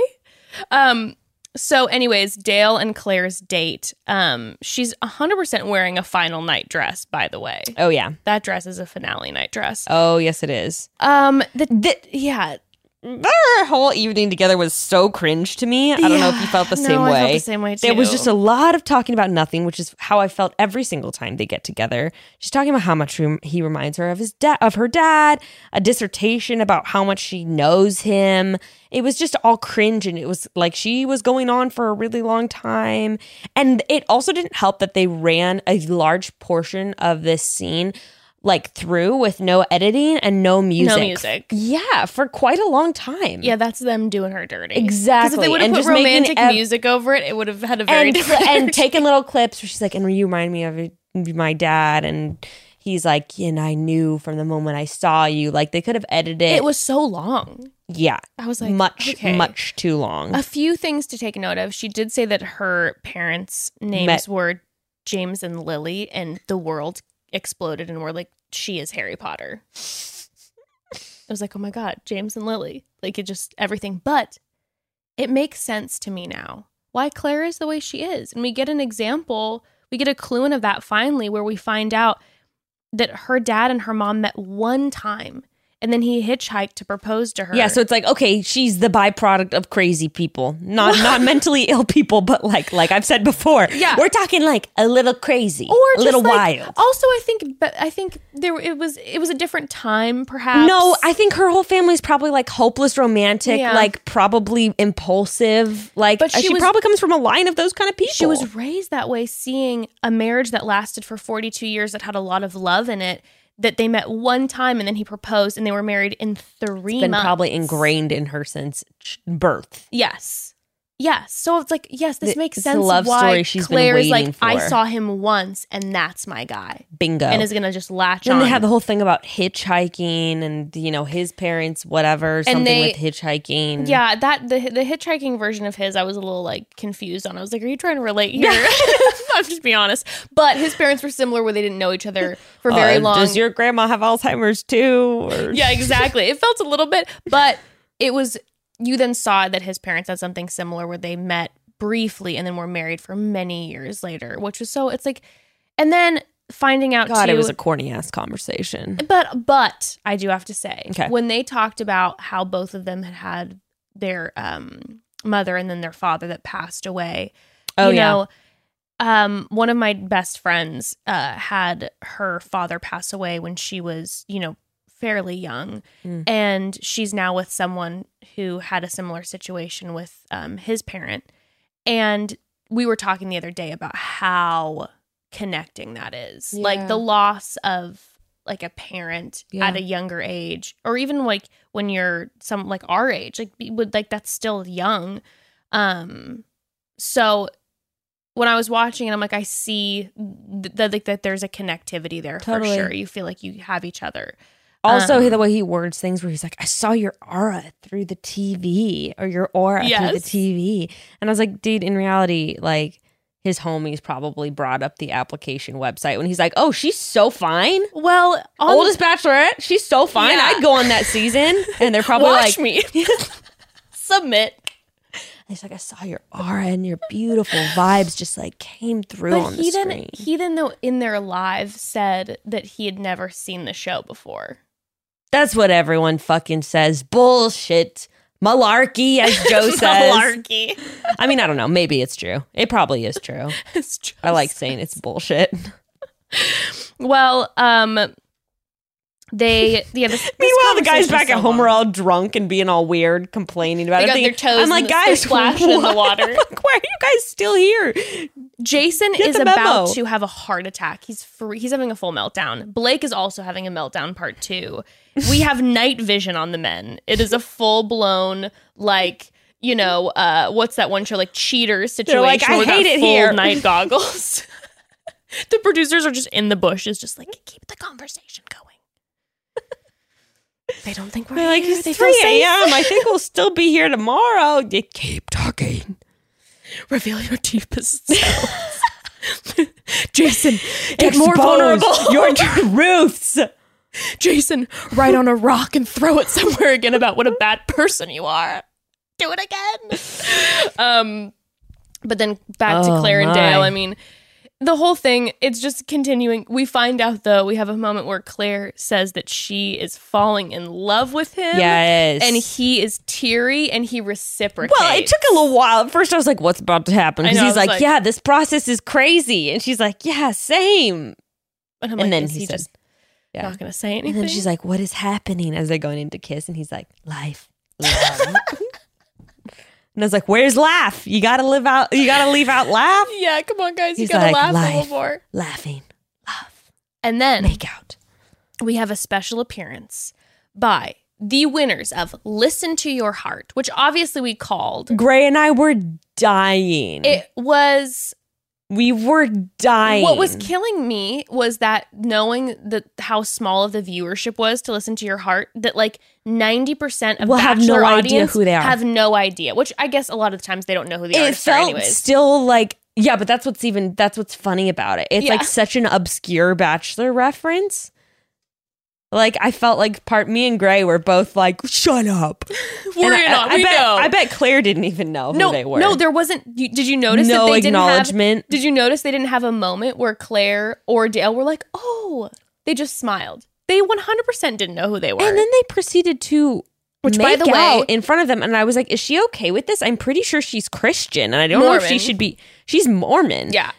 Um. So, anyways, Dale and Clare's date. Um, she's hundred percent wearing a final night dress. By the way, oh yeah. that dress is a finale night dress. Oh yes, it is. Um. The, yeah. Their whole evening together was so cringe to me. I don't know if you felt the No, same I way. felt the same way too. There was just a lot of talking about nothing, which is how I felt every single time they get together. She's talking about how much he reminds her of his dad, of her dad. A dissertation about how much she knows him. It was just all cringe, and it was like she was going on for a really long time. And it also didn't help that they ran a large portion of this scene like through with no editing and no music. No music. Yeah, for quite a long time. Yeah, that's them doing her dirty. Because if Exactly. they would have put romantic ev- music over it, it would have had a very and different and taking little clips where she's like, and you remind me of my dad, and he's like, and I knew from the moment I saw you, like they could have edited it. It was so long. yeah, I was like, much okay. much too long. A few things to take note of. She did say that her parents' names Met- were James and Lily, and the world exploded, and we're like, she is Harry Potter. I was like, oh my God, James and Lily. Like, it just, everything. But it makes sense to me now why Clare is the way she is. And we get an example, we get a clue in of that finally, where we find out that her dad and her mom met one time and then he hitchhiked to propose to her. Yeah, so it's like okay, she's the byproduct of crazy people, not not mentally (laughs) ill people, but like like I've said before, Yeah. we're talking like a little crazy, or a little like, wild. Also, I think, but I think there it was it was a different time, perhaps. No, I think her whole family's probably like hopeless romantic, Yeah. like probably impulsive. Like But she she, was- probably comes from a line of those kind of people. She was raised that way, seeing a marriage that lasted for 42 years that had a lot of love in it. That they met one time and then he proposed and they were married in three been months. probably ingrained in her since birth. Yes. Yes. So it's like, yes, this Th- makes sense. love why story she's been Clare's like, waiting I saw him once and that's my guy. Bingo. And is going to just latch then on. they had the whole thing about hitchhiking and you know his parents whatever something they- with hitchhiking. yeah, that the the hitchhiking version of his, I was a little like confused on. I was like, "Are you trying to relate here?" (laughs) I'm just being honest. But his parents were similar, where they didn't know each other for very Uh, long. Does your grandma have Alzheimer's too? Or- yeah, exactly. It felt a little bit, but it was. You then saw that his parents had something similar, where they met briefly and then were married for many years later, which was so. It's like, and then finding out God, too, it was a corny ass conversation. But but I do have to say, Okay. when they talked about how both of them had had their um, mother and then their father that passed away, Oh, you yeah. know, um, one of my best friends uh, had her father pass away when she was, you know, fairly young, Mm. and she's now with someone who had a similar situation with um, his parent, and we were talking the other day about how connecting that is, like the loss of like a parent Yeah. at a younger age or even like when you're some like our age like would like that's still young um so when i was watching it i'm like i see that like that there's a connectivity there Totally. for sure you feel like you have each other Also, Um, the way he words things, where he's like, "I saw your aura through the TV, or your aura through the TV," and I was like, "Dude, in reality, like." His homies probably brought up the application website when he's like, "Oh, she's so fine, well oldest bachelorette. She's so fine. Yeah. I'd go on that season." And they're (laughs) probably watch like, me (laughs) submit "He's like, I saw your aura and your beautiful vibes just like came through but on the he then screen." he then though in their live said that he had never seen the show before That's what everyone fucking says. Bullshit. Malarkey, as (laughs) Joe says. Malarkey. I mean, I don't know. Maybe it's true. It probably is true. (laughs) It's just- I like saying it's bullshit. (laughs) Well, um, they yeah. This, this Meanwhile, the guys back so at home long. are all drunk and being all weird, complaining about They it. got their toes I'm like, the- guys, splashing in the water. (laughs) Like, Why are you guys still here? Jason Get is about to have a heart attack. He's free, he's having a full meltdown. Blake is also having a meltdown part two. We (laughs) have night vision on the men. It is a full blown like you know uh what's that one show like cheaters situation like, "I hate it here." night (laughs) goggles. the producers are just in the bushes, just like keep the conversation going. They don't think we're They're like. They it's 3 a.m. I think we'll still be here tomorrow. You keep talking. (laughs) Reveal your deepest selves. (laughs) Jason, get more vulnerable. (laughs) Your truths. Jason, write on a rock and throw it somewhere again about what a bad person you are. Do it again. Um, but then back to Oh, Clare and my. Dale. I mean, the whole thing, it's just continuing. We find out though, we have a moment where Clare says that she is falling in love with him. Yes. And he is teary and he reciprocates. Well, it took a little while. At first, I was like, "What's about to happen?" Because he's like, like- "Yeah, this process is crazy," and she's like, "Yeah, same." and, and like, then he, just "Yeah." not going to say anything. and then she's like, "What is happening?" As they're going into kiss, and he's like, "Life." love." (laughs) and I was like, "Where's laugh? You gotta live out. You gotta leave out laugh. (laughs) yeah, come on, guys. He's you got to like, laugh a little more. Laughing, love, And then make out." we have a special appearance by the winners of Listen to Your Heart, which obviously we called. Gray and I were dying. It was we were dying. what was killing me was that knowing that how small of the viewership was to listen to your heart that like 90% of Will have no idea who they are. have no idea which i guess a lot of the times they don't know who the it are felt anyways still like yeah but that's what's even that's what's funny about it it's Yeah. like such an obscure bachelor reference like i felt like part me and gray were both like shut up (laughs) we're I, on I we bet, know i bet clare didn't even know who they were no there wasn't you, did you notice no that they didn't have acknowledgement Did you notice they didn't have a moment where Clare or Dale were like, "Oh," they just smiled. They 100% didn't know who they were. And then they proceeded to Which, make by the way- in front of them, and I was like, "Is she okay with this?" I'm pretty sure she's Christian, and I don't know if she should be. She's Mormon. yeah.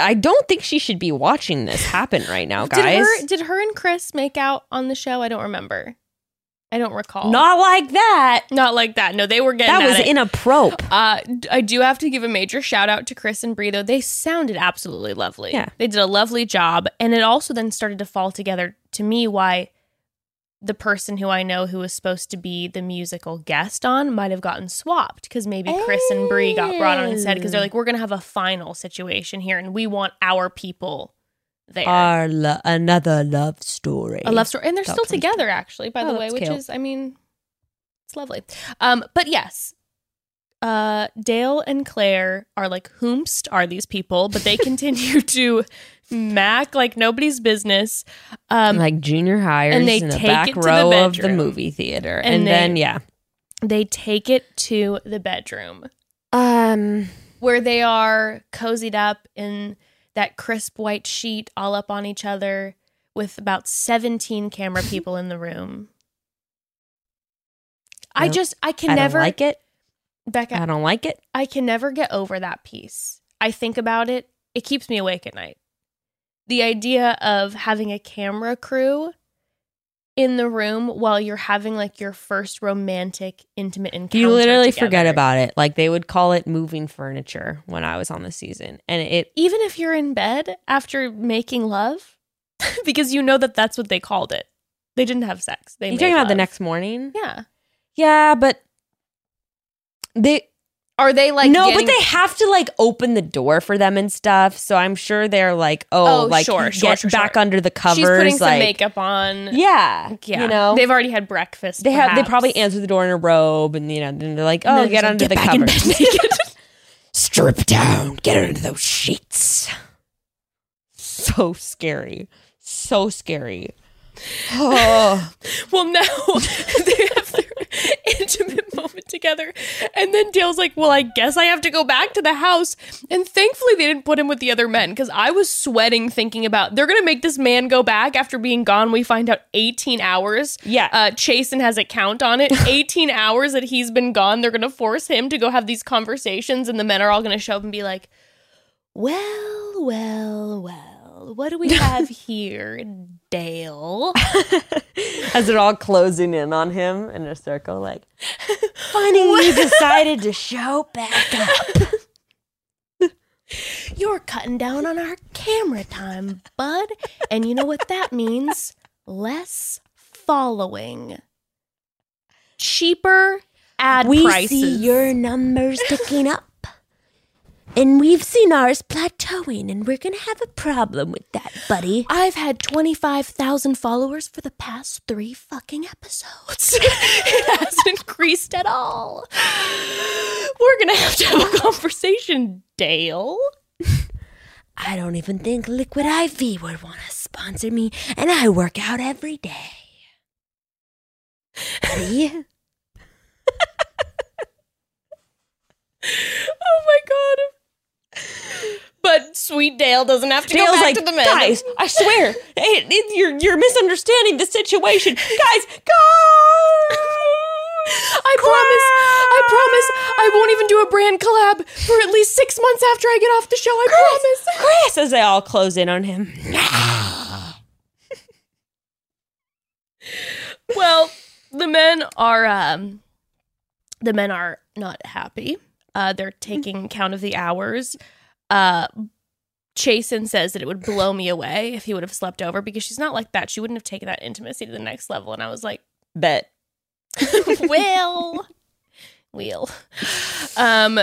I don't think she should be watching this happen right now, Did guys. her, did her and Chris make out on the show? I don't remember. I don't recall. Not like that. Not like that. No, they were getting That at was it. inappropriate. Uh, d- I do have to give a major shout out to Chris and Bri though. They sounded absolutely lovely. Yeah. They did a lovely job. And it also then started to fall together to me why the person who I know who was supposed to be the musical guest on might have gotten swapped because maybe Chris and Bri got brought on instead because they're like, we're going to have a final situation here and we want our people there. Our lo- another love story. a love story. And they're still together, actually, by Oh, the way, which cute. is, I mean, it's lovely. Um, but yes, uh, Dale and Clare are like, whomst are these people? But they continue (laughs) to mac like nobody's business. Um, like junior hires and they in the take back it to the row of the bedroom. movie theater, And and, they- then yeah, they take it to the bedroom um, where they are cozied up in that crisp white sheet, all up on each other, with about 17 camera people in the room. I Nope. just, I can I never, like it. Becca, I don't like it. I can never get over that piece. I think about it, it keeps me awake at night. The idea of having a camera crew in the room while you're having like your first romantic, intimate encounter. You literally together. forget about it. Like they would call it moving furniture when I was on the season, and it Even if you're in bed after making love, (laughs) because you know that that's what they called it. They didn't have sex. They you talking about the next morning? Yeah. Yeah, but they Are they like no, getting- but they have to like open the door for them and stuff. So I'm sure they're like, oh, Oh, like sure, sure, get sure, back sure. under the covers. She's putting some like, makeup on. Yeah, Yeah. you know They've already had breakfast. they have they perhaps. probably answer the door in a robe, and you know then they're like, oh, get under "Get the covers, (laughs) (laughs) strip down, get under those sheets. So scary, so scary. Oh, (sighs) (laughs) Well, now they have their intimate moment together. And then Dale's like, Well, I guess I have to go back to the house. And thankfully, they didn't put him with the other men because I was sweating thinking about they're going to make this man go back after being gone. We find out 18 hours. Yeah. Uh, Chasen has a count on it. (laughs) 18 hours that he's been gone. They're going to force him to go have these conversations. And the men are all going to show up and be like, Well, well, well. What do we have (laughs) here, Dale? (laughs) as they're all closing in on him in a circle, like, (laughs) funny you decided to show back up. You're cutting down on our camera time, bud. And you know what that means? Less following. Cheaper ad we prices. see your numbers ticking up. And we've seen ours plateauing, and we're gonna have a problem with that, buddy. I've had 25,000 followers for the past three fucking episodes. (laughs) it hasn't increased at all. We're going to have to have a conversation, Dale. (laughs) I don't even think Liquid IV would want to sponsor me, and I work out every day. Buddy. (laughs) Oh my god. But sweet Dale doesn't have to go back like, to the men. guys, I swear, it, it- you're you're misunderstanding the situation, guys. Go! I promise, I promise, I won't even do a brand collab for at least six months after I get off the show. I promise. Chris, as they all close in on him. Well, the men are, um, the men are not happy. Uh, they're taking count of the hours. Uh, Chasen says that it would blow me away if he would have slept over because she's not like that. She wouldn't have taken that intimacy to the next level. And I was like, Bet. (laughs) will will um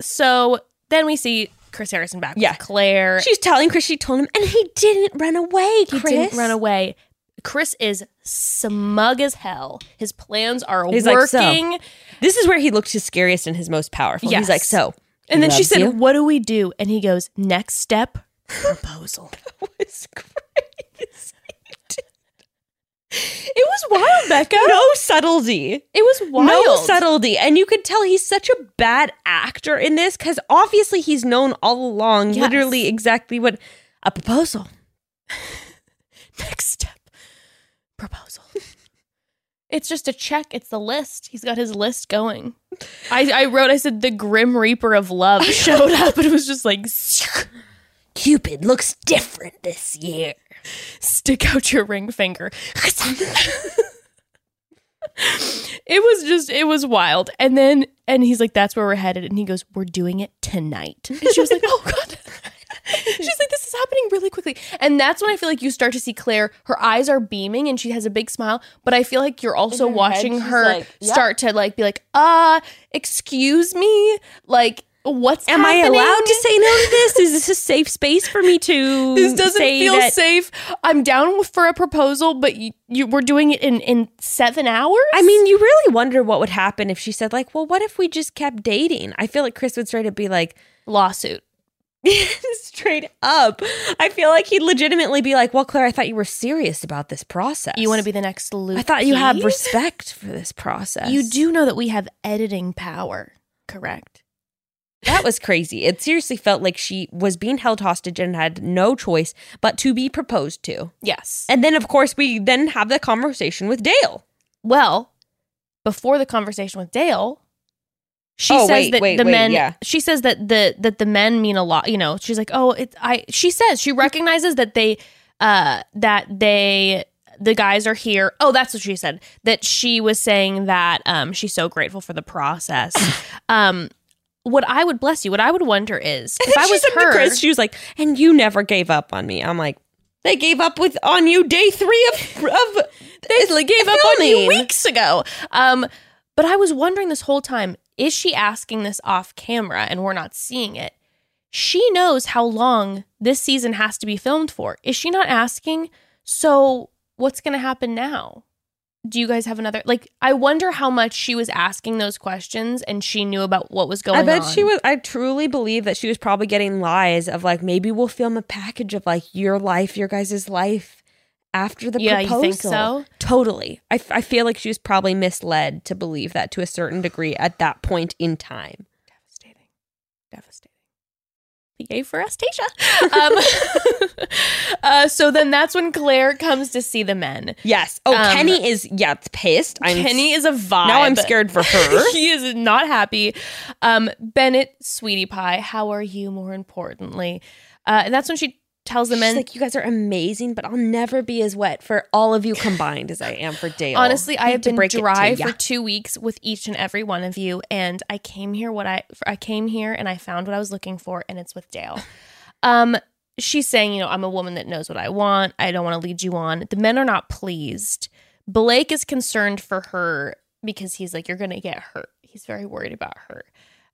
so then we see chris harrison back Yeah. with clare She's telling Chris she told him, and he didn't run away. he didn't run away chris is smug as hell his plans are He's like, "So, working This is where he looks his scariest and his most powerful. Yes. He's like, so. and then she said you? what do we do and he goes next step proposal (laughs) was crazy. (laughs) it was wild becca No subtlety. it was wild No subtlety. And you could tell he's such a bad actor in this because obviously he's known all along Yes. literally exactly what a proposal. (laughs) next step proposal. it's just a check. It's the list. He's got his list going. I, I wrote, I said, the Grim Reaper of Love (laughs) showed up and it was just like, Cupid looks different this year. stick out your ring finger. it was just, it was wild. And then, and he's like, that's where we're headed. And he goes, we're doing it tonight. And she was like, (laughs) oh God. She's like, this is happening really quickly. And that's when I feel like you start to see Clare, her eyes are beaming and she has a big smile. But I feel like you're also her watching she's her like, yeah. start to like be like, uh, excuse me? Like, what's Am I allowed to say no to this? Is this a safe space for me to (laughs) This doesn't say feel that- safe. I'm down for a proposal, but you, you we're doing it in in seven hours. I mean, you really wonder what would happen if she said, like, well, what if we just kept dating? I feel like Chris would straight up be like, lawsuit. (laughs) straight up. I feel like he'd legitimately be like, well, Clare, I thought you were serious about this process. You want to be the next Luke? I thought you had respect for this process. You do know that we have editing power, correct? That was crazy. It seriously felt like she was being held hostage and had no choice but to be proposed to. Yes. And then, of course, we then have the conversation with Dale. Well, before the conversation with Dale, she Oh, says wait, that wait, the wait, men. yeah. She says that the that the men mean a lot. You know, she's like, oh, it's I. She says she recognizes that they, uh, that they. The guys are here. Oh, that's what she said. That she was saying that um, she's so grateful for the process. (laughs) um, what I would bless you. What I would wonder is if I was her. Chris, she was like, and you never gave up on me. I'm like, they gave up with on you day three of of they gave up on you weeks ago. Um, but I was wondering this whole time: is she asking this off camera, and we're not seeing it? She knows how long this season has to be filmed for. Is she not asking? So what's going to happen now? Do you guys have another? Like, I wonder how much she was asking those questions, and she knew about what was going on. I on. bet she was. I truly believe that she was probably getting lies of like maybe we'll film a package of like your life, your guys' life after the Yeah, you proposal. think so? Totally. I, f- I feel like she was probably misled to believe that to a certain degree at that point in time. devastating, devastating. Yay for us, Tayshia. (laughs) Um, (laughs) uh, so then that's when Clare comes to see the men. Yes. Oh, Um, Kenny is yeah pissed. I'm Kenny is a vibe. now I'm scared for her. (laughs) he is not happy. Um, Bennett, sweetie pie, how are you? More importantly, uh, and that's when she tells the She's men. like, you guys are amazing, but I'll never be as wet for all of you combined as I am for Dale. Honestly, I have to been break dry for two weeks with each and every one of you, and I came here what I I came here and I found what I was looking for, and it's with Dale. Um, she's saying, you know, I'm a woman that knows what I want. I don't want to lead you on. The men are not pleased. Blake is concerned for her because he's like, you're gonna get hurt. He's very worried about her.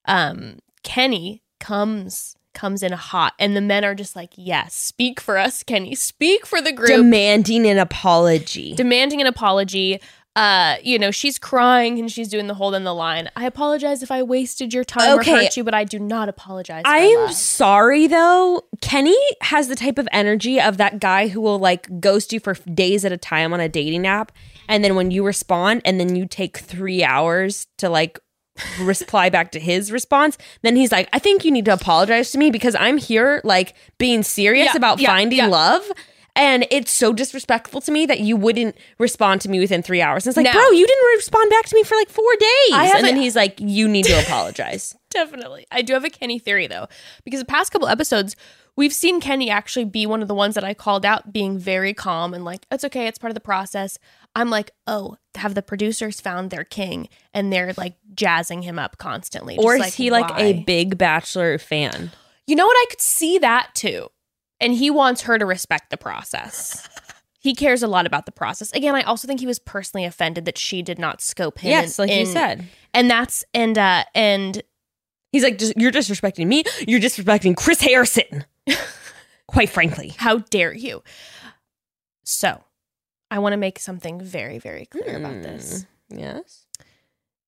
Um, Kenny comes comes in hot, and the men are just like, yes, speak for us, Kenny. Speak for the group demanding an apology. demanding an apology. Uh, you know, she's crying and she's doing the hold in the line. I apologize if I wasted your time Okay. or hurt you, but I do not apologize. I'm that. sorry though. Kenny has the type of energy of that guy who will like ghost you for days at a time on a dating app. And then when you respond and then you take three hours to like reply back to his response, then he's like, I think you need to apologize to me because I'm here like being serious Yeah, about yeah, finding yeah. love. And it's so disrespectful to me that you wouldn't respond to me within three hours. And it's like, bro, you didn't respond back to me for like four days. And then he's like, you need to (laughs) apologize. Definitely. I do have a Kenny theory though, because the past couple episodes, we've seen Kenny actually be one of the ones that I called out being very calm and like, it's okay, it's part of the process. I'm like, oh, have the producers found their king and they're like jazzing him up constantly? or is he like a big Bachelor fan? You know what? I could see that too. And he wants her to respect the process. he cares a lot about the process. Again, I also think he was personally offended that she did not scope him. yes, in- like you said. And that's and uh and He's like, you're disrespecting me. You're disrespecting Chris Harrison. (laughs) Quite frankly. how dare you? So, I want to make something very, very clear about hmm. this. Yes.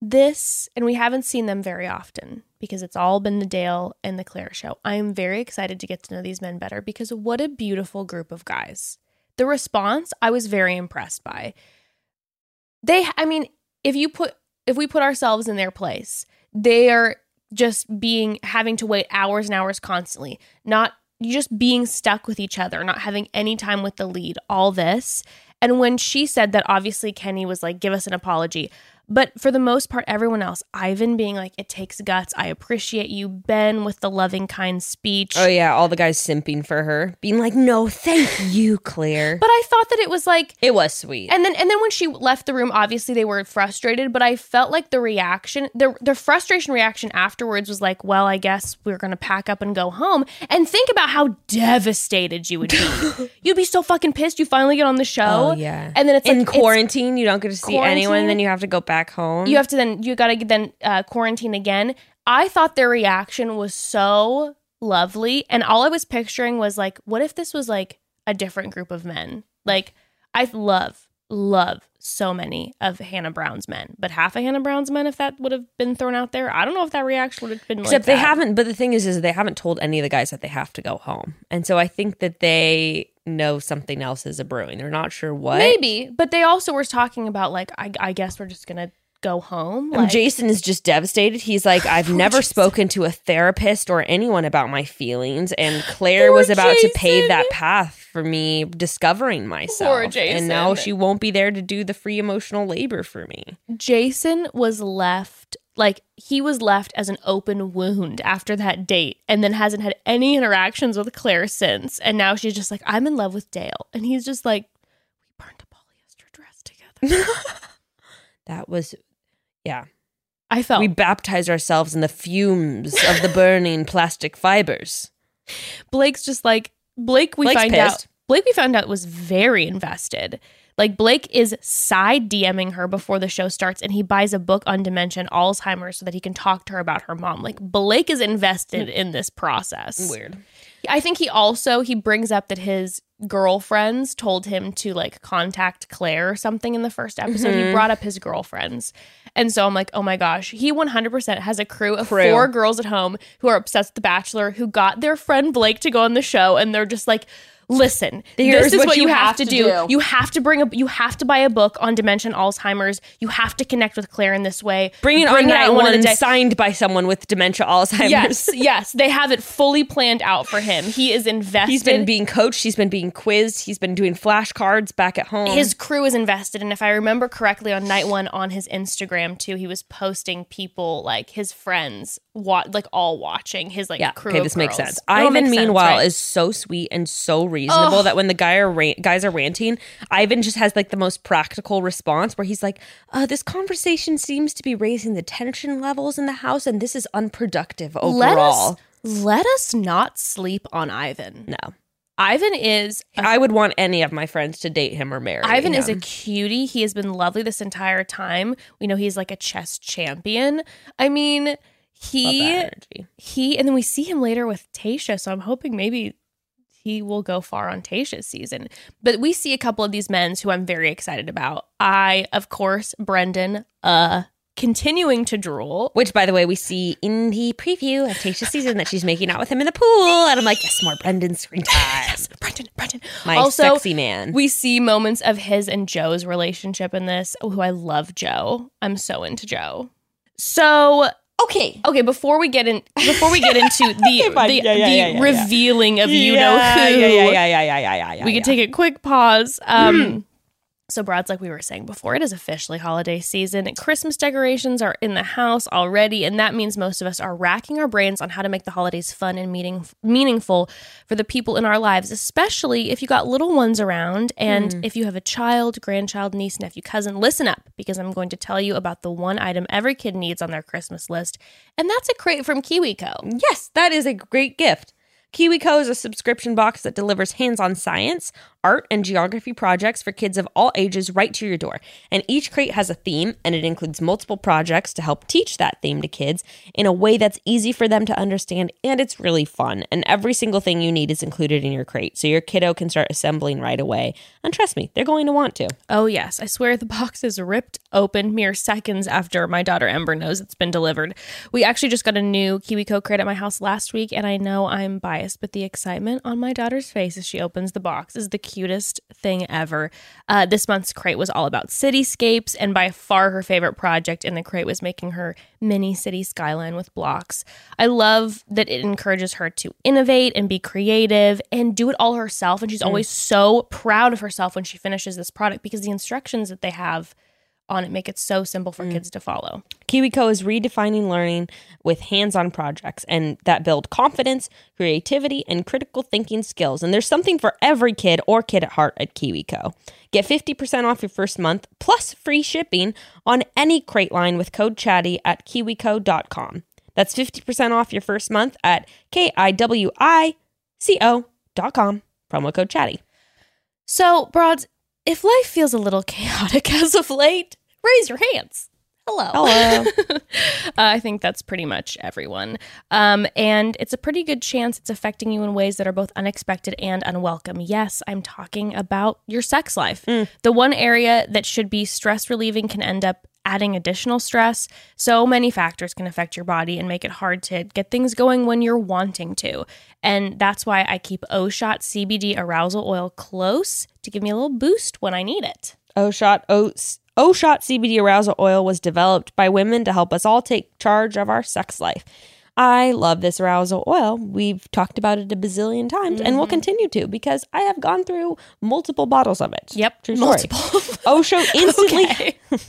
This, and we haven't seen them very often because it's all been the Dale and the Clare show. I am very excited to get to know these men better because what a beautiful group of guys. The response I was very impressed by. They, I mean, if you put, if we put ourselves in their place, they are just being, having to wait hours and hours constantly, not just being stuck with each other, not having any time with the lead, all this. And when she said that, obviously Kenny was like, give us an apology. But for the most part, everyone else, Ivan being like, it takes guts. I appreciate you. Ben with the loving, kind speech. Oh yeah, all the guys simping for her, being like, "No, thank you, Clare." But I thought that it was like, it was sweet. and then and then when she left the room, obviously they were frustrated. But I felt like the reaction, the the frustration reaction afterwards was like, well, I guess we're gonna pack up and go home. And think about how devastated you would be. (laughs) You'd be so fucking pissed. You finally get on the show. Oh, yeah. And then it's in like it's- quarantine, you don't get to see anyone. Then you have to go back home. you have to then you got to then uh, quarantine again. I thought their reaction was so lovely, and all I was picturing was like, what if this was like a different group of men? Like I love love so many of Hannah Brown's men, but half of Hannah Brown's men, if that would have been thrown out there, I don't know if that reaction would have been. Except like they that. haven't. But the thing is, is they haven't told any of the guys that they have to go home, and so I think that they know something else is a brewing. They're not sure what. maybe, but they also were talking about like, I, I guess we're just gonna go home. Like, Jason is just devastated. He's like, (sighs) I've never Jason. spoken to a therapist or anyone about my feelings, and Clare Poor was about to pave that path for me discovering myself. Jason. And now she won't be there to do the free emotional labor for me. Jason was left like he was left as an open wound after that date and then hasn't had any interactions with Clare since. And now she's just like, I'm in love with Dale. And he's just like, We burned a polyester dress together. (laughs) That was, yeah. I felt We baptized ourselves in the fumes of the burning (laughs) plastic fibers. Blake's just like Blake we Blake's find out. Blake we found out was very invested. Like Blake is side DMing her before the show starts and he buys a book on dementia and Alzheimer's so that he can talk to her about her mom. Like Blake is invested in this process. Weird. I think he also he brings up that his girlfriends told him to like contact Clare or something in the first episode. Mm-hmm. He brought up his girlfriends. And so I'm like, "Oh my gosh, he 100% has a crew of Crew. four girls at home who are obsessed with the bachelor who got their friend Blake to go on the show and they're just like Listen, Here's this is what what, you you have, have to to do. do. You have to bring a you have to buy a book on dementia and Alzheimer's. You have to connect with Clare in this way. Bring it on night out one, day. signed by someone with dementia Alzheimer's. Yes, (laughs) yes, they have it fully planned out for him. He is invested. He's been being coached. He's been being quizzed. He's been doing flashcards back at home. his crew is invested and if i remember correctly on night one on his instagram too he was posting people like his friends wa- like all watching his like yeah. crew Okay, this makes sense. Ivan, sense, meanwhile, right? is so sweet and so reasonable that when the guy are guys are ranting, Ivan just has like the most practical response where he's like, uh, "This conversation seems to be raising the tension levels in the house, and this is unproductive let overall." us let us not sleep on ivan no, ivan is I would want any of my friends to date him or marry. Ivan is a cutie. He has been lovely this entire time. We know he's like a chess champion. I mean, he he, and then we see him later with Tayshia, so I'm hoping maybe he will go far on Tayshia's season. But we see a couple of these men's who I'm very excited about. I, of course, Brendan, uh, continuing to drool. Which, by the way, we see in the preview of Tayshia's season that she's making out with him in the pool, and I'm like, yes, more Brendan screen time. (laughs) Yes, Brendan, Brendan. My also, sexy man. We see moments of his and Joe's relationship in this. Oh, who I love Joe. I'm so into Joe. So okay. okay, before we get in, before we get into (laughs) the the, Yeah, yeah, the yeah, revealing of you know who, Yeah, yeah, yeah, yeah, yeah, yeah, yeah, we could take a quick pause. Um, (clears throat) so Brad's like we were saying before, it is officially holiday season. Christmas decorations are in the house already, and that means most of us are racking our brains on how to make the holidays fun and meaning meaningful for the people in our lives, especially if you got little ones around and hmm. if you have a child, grandchild, niece, nephew, cousin. Listen up, because I'm going to tell you about the one item every kid needs on their Christmas list, and that's a crate from KiwiCo. Yes, that is a great gift. KiwiCo is a subscription box that delivers hands on science, art, and geography projects for kids of all ages right to your door. And each crate has a theme, and it includes multiple projects to help teach that theme to kids in a way that's easy for them to understand, and it's really fun. And every single thing you need is included in your crate, so your kiddo can start assembling right away. And trust me, they're going to want to. Oh, yes. I swear the box is ripped open mere seconds after my daughter Ember knows it's been delivered. We actually just got a new KiwiCo crate at my house last week, and I know I'm biased but the excitement on my daughter's face as she opens the box is the cutest thing ever. Uh, this month's crate was all about cityscapes, and by far her favorite project in the crate was making her mini city skyline with blocks. I love that it encourages her to innovate and be creative and do it all herself. And she's always so proud of herself when she finishes this product because the instructions that they have on it make it so simple for mm. kids to follow. KiwiCo is redefining learning with hands-on projects and that build confidence, creativity, and critical thinking skills. And there's something for every kid or kid at heart at KiwiCo. Get 50% off your first month plus free shipping on any crate line with code chatty at kiwico.com. That's 50% off your first month at K-I-W-I-C-O.com. Promo code chatty. So, broads, if life feels a little (laughs) chaotic as of late, raise your hands. Hello. Hello. (laughs) uh, I think that's pretty much everyone. Um, and it's a pretty good chance it's affecting you in ways that are both unexpected and unwelcome. Yes, I'm talking about your sex life. The one area that should be stress relieving can end up adding additional stress. So many factors can affect your body and make it hard to get things going when you're wanting to. And that's why I keep O Shot CBD arousal oil close to give me a little boost when I need it. O-Shot, o- O-Shot CBD arousal oil was developed by women to help us all take charge of our sex life. I love this arousal oil. We've talked about it a bazillion times and we'll mm-hmm. continue to because I have gone through multiple bottles of it. Yep, True story. multiple. (laughs) Osho instantly. Okay. (laughs)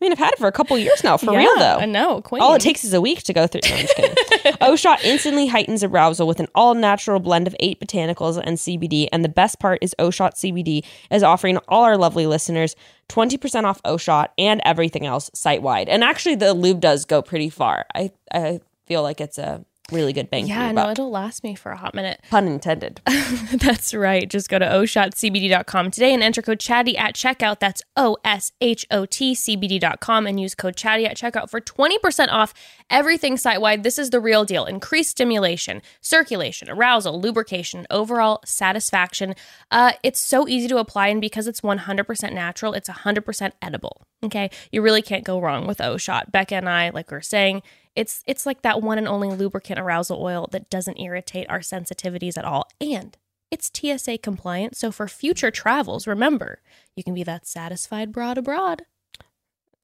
I mean, I've had it for a couple years now, for real though. I know. Queen. All it takes is a week to go through. No, (laughs) O-Shot instantly heightens arousal with an all-natural blend of eight botanicals and CBD. And the best part is O-Shot CBD is offering all our lovely listeners 20% off O-Shot and everything else site-wide. And actually, the lube does go pretty far. I, I feel like it's a really good bang Yeah, no, buck. it'll last me for a hot minute. Pun intended. (laughs) That's right. Just go to oshotcbd.com today and enter code chatty at checkout. That's O S H O T CBD.com and use code chatty at checkout for 20% off everything site wide. This is the real deal. Increased stimulation, circulation, arousal, lubrication, overall satisfaction. Uh, it's so easy to apply, and because it's 100% natural, it's 100% edible. Okay. You really can't go wrong with O Shot. Becca and I, like we were saying, it's it's like that one and only lubricant arousal oil that doesn't irritate our sensitivities at all. And it's TSA compliant, so for future travels, remember, you can be that satisfied broad abroad.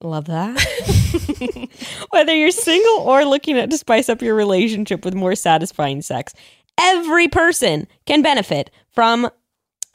Love that. (laughs) (laughs) Whether you're single or looking at to spice up your relationship with more satisfying sex, every person can benefit from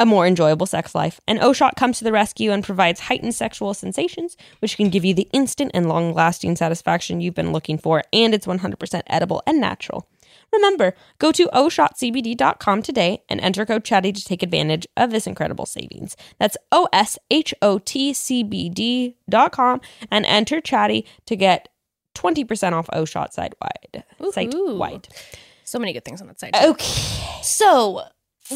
a more enjoyable sex life. And O-Shot comes to the rescue and provides heightened sexual sensations, which can give you the instant and long-lasting satisfaction you've been looking for, and it's 100% edible and natural. Remember, go to oshotcbd.com today and enter code chatty to take advantage of this incredible savings. That's O S H O T C B D.com and enter chatty to get 20% off OSHOT site wide. Site wide. So many good things on that site. Okay. So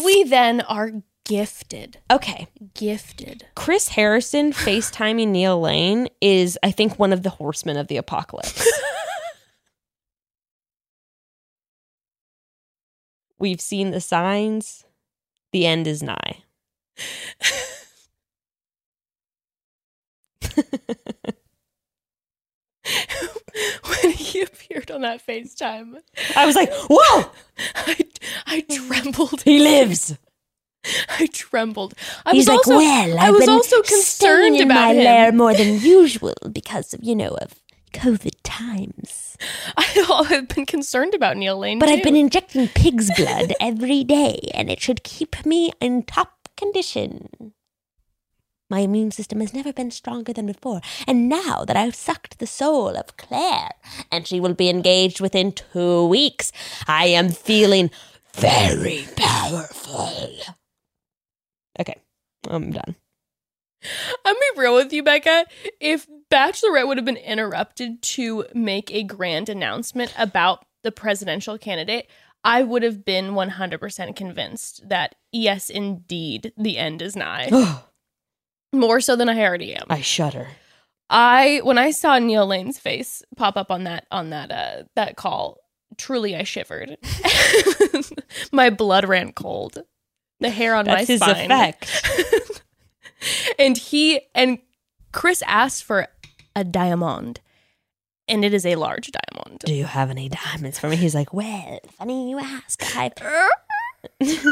we then are gifted. Okay. Gifted. Chris Harrison (sighs) FaceTiming Neil Lane is, I think, one of the horsemen of the apocalypse. (laughs) We've seen the signs. The end is nigh. (laughs) when he appeared on that FaceTime, I was like, whoa, (laughs) I, I trembled. he lives. (laughs) I trembled. I He's was like, also, well, I I've was been also concerned in about my him. lair more than (laughs) usual because of, you know, of COVID times. I, (laughs) have been concerned about Neil Lane. But too. I've been injecting pig's blood every day, and it should keep me in top condition. My immune system has never been stronger than before, and now that I've sucked the soul of Clare, and she will be engaged within two weeks, I am feeling very powerful. Okay, I'm done. I'm be real with you, Becca. If Bachelorette would have been interrupted to make a grand announcement about the presidential candidate, I would have been 100% convinced that yes, indeed, the end is nigh. (gasps) More so than I already am. I shudder. I when I saw Neil Lane's face pop up on that on that uh that call, truly I shivered. (laughs) my blood ran cold. The hair on That's my his spine. effect. (laughs) and he and Chris asked for a diamond. and it is a large diamond. Do you have any diamonds for me? He's like, well, funny you ask. I (laughs) this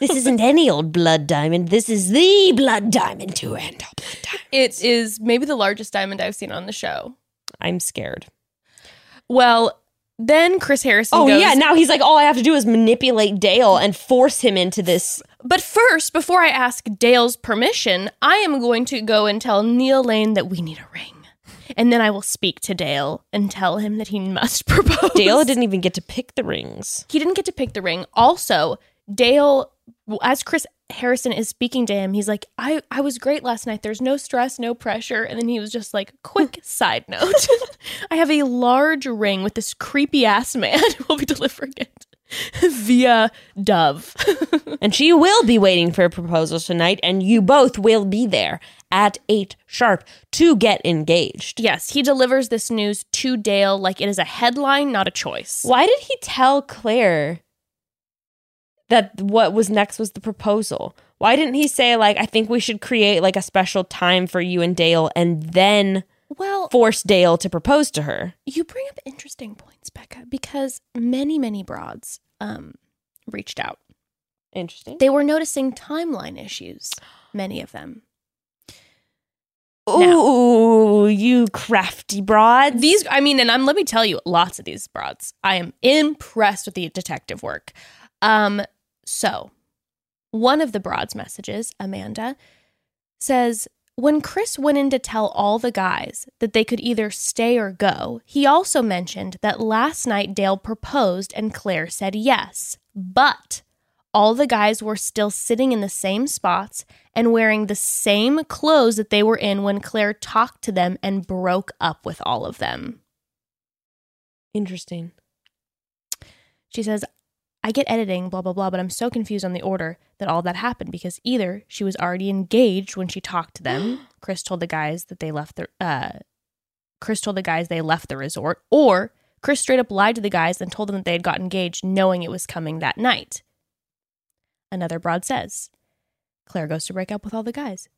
isn't any old blood diamond. This is the blood diamond to end all blood diamonds. It is maybe the largest diamond I've seen on the show. I'm scared. Well, then Chris Harrison Oh goes, yeah, now he's like, all I have to do is manipulate Dale and force him into this. But first, before I ask Dale's permission, I am going to go and tell Neil Lane that we need a ring. And then I will speak to Dale and tell him that he must (laughs) propose. Dale didn't even get to pick the rings. He didn't get to pick the ring. Also, Dale, as Chris Harrison is speaking to him, he's like, I, I was great last night. There's no stress, no pressure. And then he was just like, quick (laughs) side note (laughs) I have a large ring with this creepy ass man who will be delivering it (laughs) via Dove. And she will be waiting for a proposal tonight, and you both will be there at 8 sharp to get engaged. yes, he delivers this news to Dale like it is a headline, not a choice. Why did he tell Clare that what was next was the proposal? Why didn't he say, like, I think we should create like a special time for you and Dale and then Well, force Dale to propose to her? you bring up interesting points, Bekah, because many, many broads um, reached out. Interesting. They were noticing timeline issues, many of them. Ooh, you crafty broads. These, I mean, and I'm let me tell you, lots of these broads. I am impressed with the detective work. Um, so one of the broads messages, Amanda, says when Chris went in to tell all the guys that they could either stay or go, he also mentioned that last night Dale proposed and Clare said yes, but all the guys were still sitting in the same spots and wearing the same clothes that they were in when Clare talked to them and broke up with all of them. Interesting. She says, I get editing, blah, blah, blah, but I'm so confused on the order that all that happened because either she was already engaged when she talked to them. (gasps) Chris told the guys that they left the, uh, Chris told the guys they left the resort, or Chris straight up lied to the guys and told them that they had got engaged knowing it was coming that night. Another broad says, Clare goes to break up with all the guys.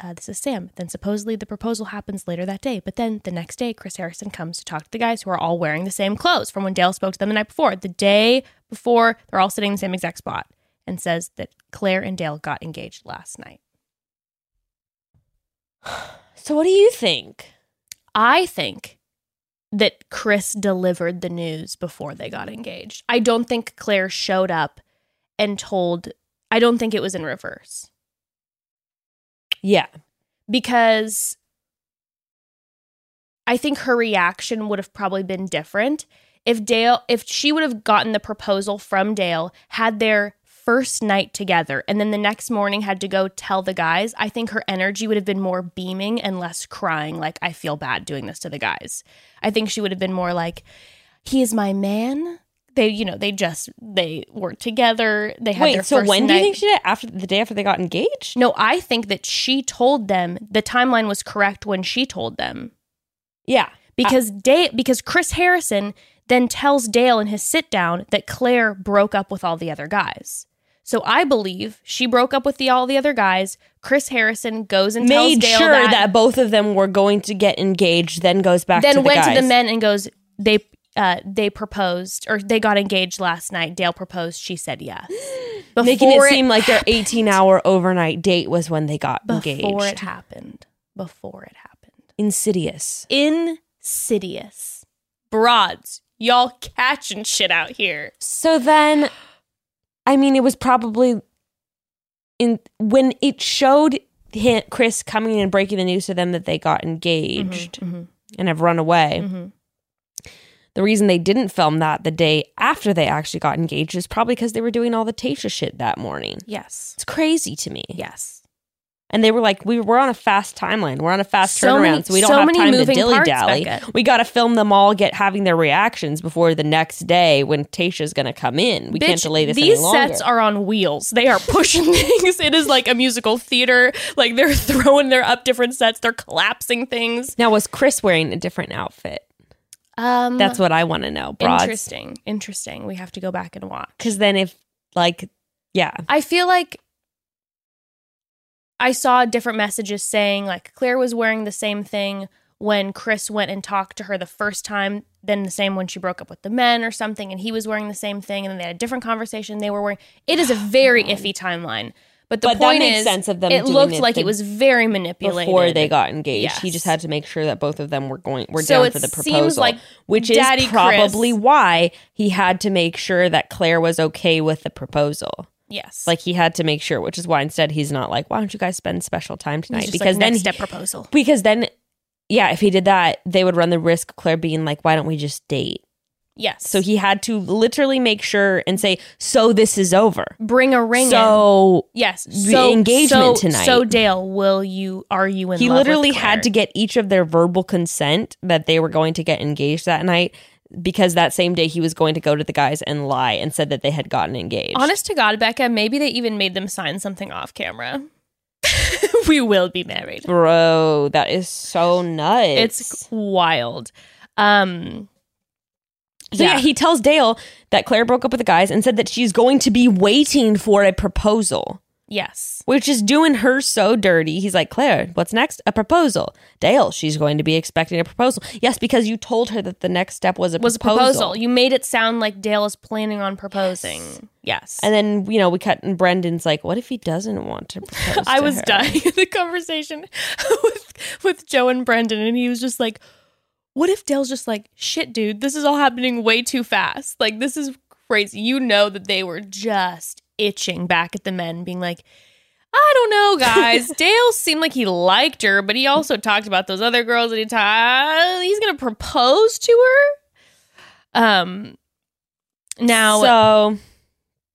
Uh, this is Sam. Then supposedly the proposal happens later that day. But then the next day, Chris Harrison comes to talk to the guys who are all wearing the same clothes from when Dale spoke to them the night before. The day before, they're all sitting in the same exact spot and says that Clare and Dale got engaged last night. (sighs) So, what do you think? I think that Chris delivered the news before they got engaged. I don't think Clare showed up and told, I don't think it was in reverse. Yeah. because I think her reaction would have probably been different if Dale if she would have gotten the proposal from Dale had their first night together and then the next morning had to go tell the guys I think her energy would have been more beaming and less crying like I feel bad doing this to the guys I think she would have been more like he is my man they you know they just they were together they had their so first when do night. you think she did it? After the day after they got engaged? No, I think that she told them the timeline was correct when she told them Yeah. because Dale because Chris Harrison then tells Dale in his sit down that Clare broke up with all the other guys. So I believe she broke up with the all the other guys. Chris Harrison goes and tells Made Dale sure that, that, both of them were going to get engaged, then goes back then to the went to the men and goes they uh, they proposed or they got engaged last night. Dale proposed. She said yes. (gasps) Making it Before seem like their 18 hour overnight date was when they got before engaged. Before it happened. Before it happened. Insidious. insidious. Broads, y'all catching shit out here. So then, I mean, it was probably in when it showed him, Chris coming in and breaking the news to them that they got engaged Mhm, and have run away. mhm. The reason they didn't film that the day after they actually got engaged is probably because they were doing all the Tayshia shit that morning. Yes. It's crazy to me. Yes. And they were like, we we're on a fast timeline. We're on a fast So turnaround, many- so we don't so have time to dilly dally. We got to film them all get having their reactions before the next day when Tayshia's going to come in. We can't Bitch, delay this These any longer. sets are on wheels. They are pushing (laughs) things. It is like a musical theater. Like they're (laughs) throwing, they're up different sets. They're collapsing things. now was Chris wearing a different outfit? Um, That's what I want to know, broads. interesting. Interesting. We have to go back and watch. Because then if like, yeah, I feel like I saw different messages saying like Clare was wearing the same thing when Chris went and talked to her the first time, then the same when she broke up with the men or something, and he was wearing the same thing, and then they had a different conversation. They were wearing. It is a (sighs) very iffy timeline. But the But that point makes is, sense of them it looked it like it was very manipulated before they got engaged. He just had to make sure that both of them were going were So down for the proposal, like which Daddy is probably Chris- why he had to make sure that Clare was okay with the proposal. Yes, Like he had to make sure, which is why instead he's not like, "Why don't you guys spend special time tonight?" Because like, then step proposal. because then yeah, if he did that, they would run the risk of Clare being like, "Why don't we just date?" Yes. So he had to literally make sure and say, "So this is over." bring a ring. in. So Yes. So engagement so, tonight. So Dale, will you? Are you in? he literally had to get each of their verbal consent that they were going to get engaged that night because that same day he was going to go to the guys and lie and said that they had gotten engaged. Honest to God, Bekah, maybe they even made them sign something off camera. (laughs) we will be married. bro, that is so nuts. It's wild. Um. so yeah. he tells Dale that Clare broke up with the guys and said that she's going to be waiting for a proposal. Yes. Which is doing her so dirty. He's like, Clare, what's next? A proposal. Dale, she's going to be expecting a proposal. Yes, because you told her that the next step was a Was a proposal. proposal. You made it sound like Dale is planning on proposing. Yes. And then, you know, we cut and Brendan's like, what if he doesn't want to propose? (laughs) I to was her? dying in the conversation (laughs) with with Joe and Brendan, and he was just like, "What if Dale's just like, shit, dude, this is all happening way too fast. Like, this is crazy." You know that they were just itching back at the men, being like, "I don't know, guys. (laughs) Dale seemed like he liked her, but he also talked about those other girls that he ta- he's gonna propose to her." Um. Now, So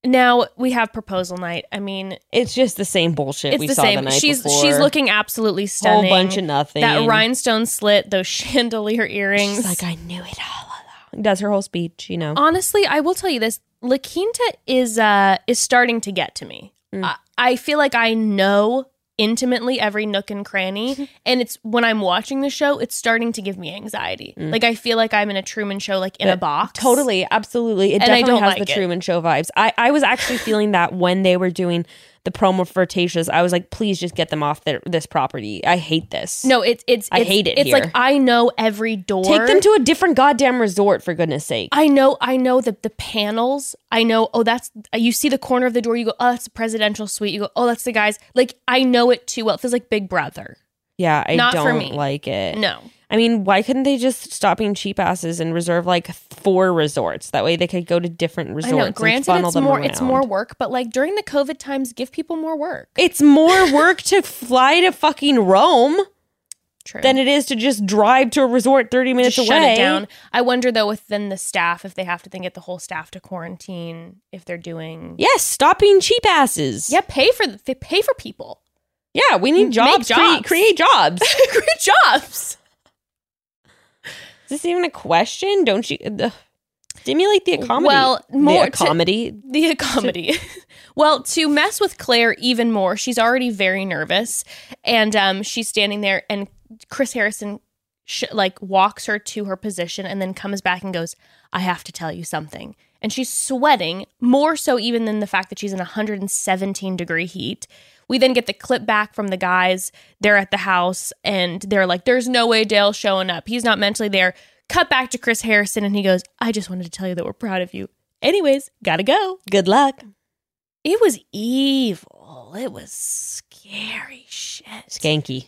now we have proposal night. I mean, it's just the same bullshit it's the saw same. the she's before. she's looking absolutely stunning. whole bunch of nothing. that rhinestone slit, those (laughs) chandelier earrings. She's like, I knew it all along. Does her whole speech, you know. Honestly, I will tell you this: La Quinta is uh is starting to get to me. Mm. I, I feel like I know intimately every nook and cranny, (laughs) and it's when I'm watching the show, it's starting to give me anxiety. Like I feel like I'm in a Truman Show, like in a Mm. Box. Totally, absolutely. It And definitely has like the it. Truman Show vibes. I, I was actually feeling that when they were doing the promo for Tayshia's. I was like, please just get them off their, this property. I hate this. No, it's it's. I it's- hate it It's here. like I know every door. Take them to a different goddamn resort, for goodness sake. I know, I know that the panels. I know. Oh, that's you see the corner of the door. You go, oh, that's a presidential suite. You go, oh, that's the guys. Like I know it too well. It feels like Big Brother. Yeah, I Not for don't me. like it. No, I mean, why couldn't they just stop being cheap asses and reserve like four resorts? That way they could go to different resorts. I know. and Granted, funnel it's them more. It's around. more work, but like during the COVID times, give people more work. It's more (laughs) work to fly to fucking Rome True. than it is to just drive to a resort 30 minutes Just away. shut it down. I wonder though, within the staff, if they have to then get the whole staff to quarantine, if they're doing. Yes, stop being cheap asses. Yeah, pay for the pay for people. Yeah, we need jobs. jobs. Create, create jobs. (laughs) Great jobs. Is this even a question? Don't you ugh. stimulate the economy? Well, more (laughs) the comedy. The (laughs) comedy. well, to mess with Clare even more, she's already very nervous, and um, she's standing there, and Chris Harrison sh- like walks her to her position, and then comes back and goes, "I have to tell you something." And she's sweating more so even than the fact that she's in 117 degree heat. We then get the clip back from the guys. They're at the house, and they're like, "There's no way Dale's showing up. He's not mentally there." Cut back to Chris Harrison, and he goes, "I just wanted to tell you that we're proud of you." Anyways, gotta go. Good luck. It was evil. It was scary shit. Skanky.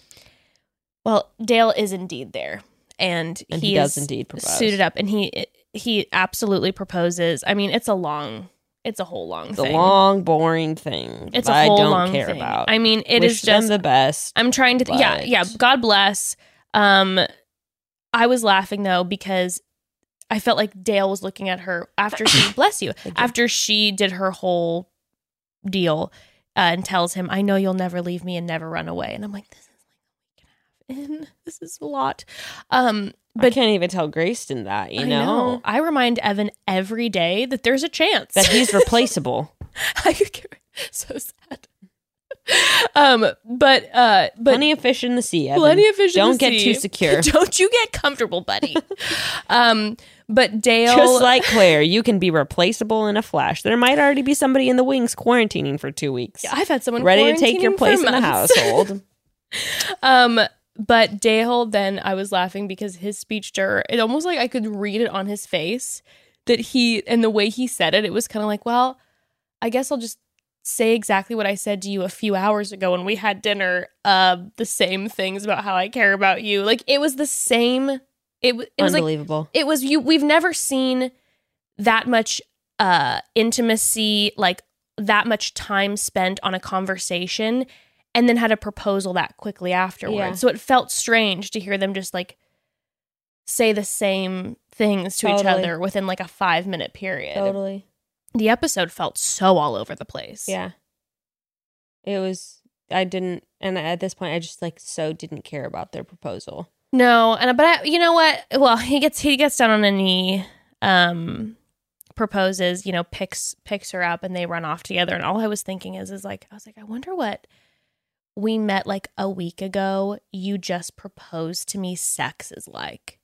Well, Dale is indeed there, and, And he, he does indeed propose. suited up, and he he absolutely proposes. I mean, it's a long, it's a whole long It's a thing. long, boring thing. it's a whole I don't long care thing. about. I mean, it is Wish them just. the best. I'm trying to. Think Yeah, yeah. God bless. Um, I was laughing though because I felt like Dale was looking at her after she (coughs) bless you you. after she did her whole deal uh, and tells him, "I know you'll never leave me and never run away." And I'm like, "This is like a week and a half in. (laughs) This is a lot." Um, I but can't even tell Grayston that, you I know, I remind Evan every day that there's a chance that he's (laughs) replaceable. (laughs) I could get so sad. um, but uh, but Plenty of fish in the sea. Evan. plenty of fish. in Don't get sea. too secure. Don't you get comfortable, buddy. um, but Dale, Just like Clare, you can be replaceable in a flash. There might already be somebody in the wings quarantining for two weeks, Yeah, I've had someone ready to take your place in the household. Um, but Dale then I was laughing because his speech to her, it almost like I could read it on his face that he and the way he said it, it was kind of like, well, I guess I'll just say exactly what I said to you a few hours ago when we had dinner. Uh, the same things about how I care about you. Like it was the same. It, w- it was like Unbelievable. it was you we've never seen that much uh intimacy like that much time spent on a conversation and then had a proposal that quickly afterwards Yeah. so it felt strange to hear them just like say the same things to each other within like a five minute period totally. the episode felt so all over the place Yeah. It was. I didn't, and at this point, I just like so didn't care about their proposal. No, and but I, you know what? Well, he gets he gets down on a knee, um, proposes. You know, picks picks her up, and they run off together. And all I was thinking is, is like, I was like, I wonder what we met like a week ago. You just proposed to me. Sex is like,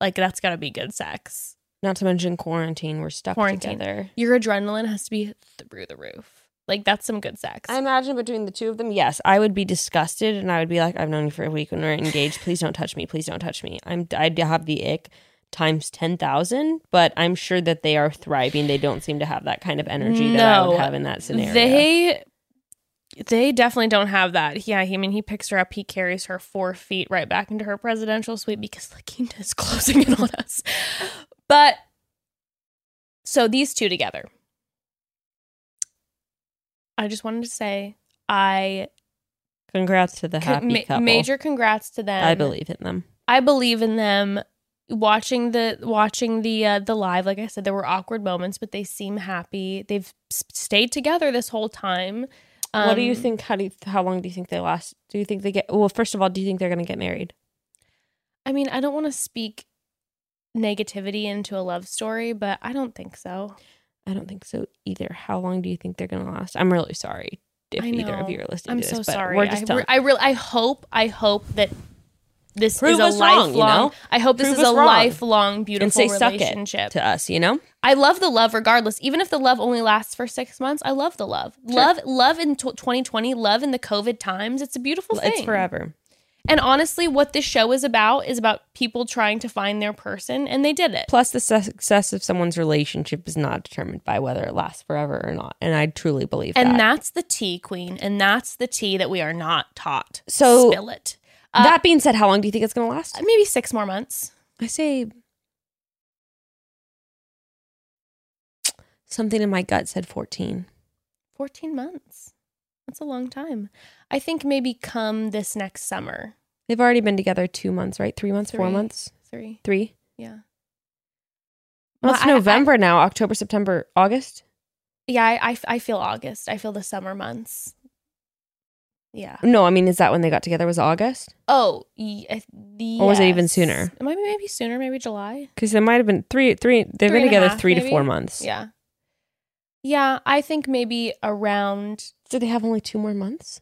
like that's gotta be good sex. Not to mention quarantine. We're stuck Quarantine. together. Your adrenaline has to be through the roof. Like that's some good sex. I imagine between the two of them, yes, I would be disgusted, and I would be like, "I've known you for a week when we're engaged. Please don't touch me. Please don't touch me." I'm I'd have the ick times ten thousand, but I'm sure that they are thriving. They don't seem to have that kind of energy that I would No. have in that scenario. They they definitely don't have that. Yeah, he, I mean, he picks her up, he carries her four feet right back into her presidential suite because (laughs) La Quinta is closing in on us. But so these two together, I just wanted to say I Congrats to the happy ma- couple. major congrats to them. I believe in them. I believe in them. Watching the watching the uh, the live, like I said, there were awkward moments, but they seem happy. They've stayed together this whole time. What do you Um, think? How do you, how long do you think they last? Do you think they get? Well, first of all, do you think they're going to get married? I mean, I don't want to speak negativity into a love story, but I don't think so. I don't think so either. How long do you think they're going to last? I'm really sorry if either of you are listening I'm to so this, sorry. we're I, just re- telling. I really, I hope, I hope that this Prove is a us wrong, you lifelong. know? I hope this Prove is a wrong. lifelong, beautiful say, "Suck it," relationship. to us, you know. I love the love regardless. Even if the love only lasts for six months, I love the love. Love, love in tw 2020, love in the COVID times. It's a beautiful thing. It's forever. And honestly, what this show is about is about people trying to find their person, and they did it. Plus, the success of someone's relationship is not determined by whether it lasts forever or not, and I truly believe And that. And that's the tea, queen. And that's the tea that we are not taught. So- spill it. Uh, that being said, how long do you think it's going to last? maybe six more months. I say something in my gut said 14. 14 months. That's a long time. I think maybe come this next summer. They've already been together two months, right? Three months, four months, Three. three. Yeah. Well, it's I- I- November now. October, September, August. Yeah, I, I, I feel August. I feel the summer months. Yeah. No, I mean, is that when they got together? Was it August? Oh, y- the. Or was it even sooner? It might be maybe sooner. Maybe July. Because it might have been three. Three. They've Three been together half, three to four months. Yeah. Yeah, I think maybe around. Do they have only two more months.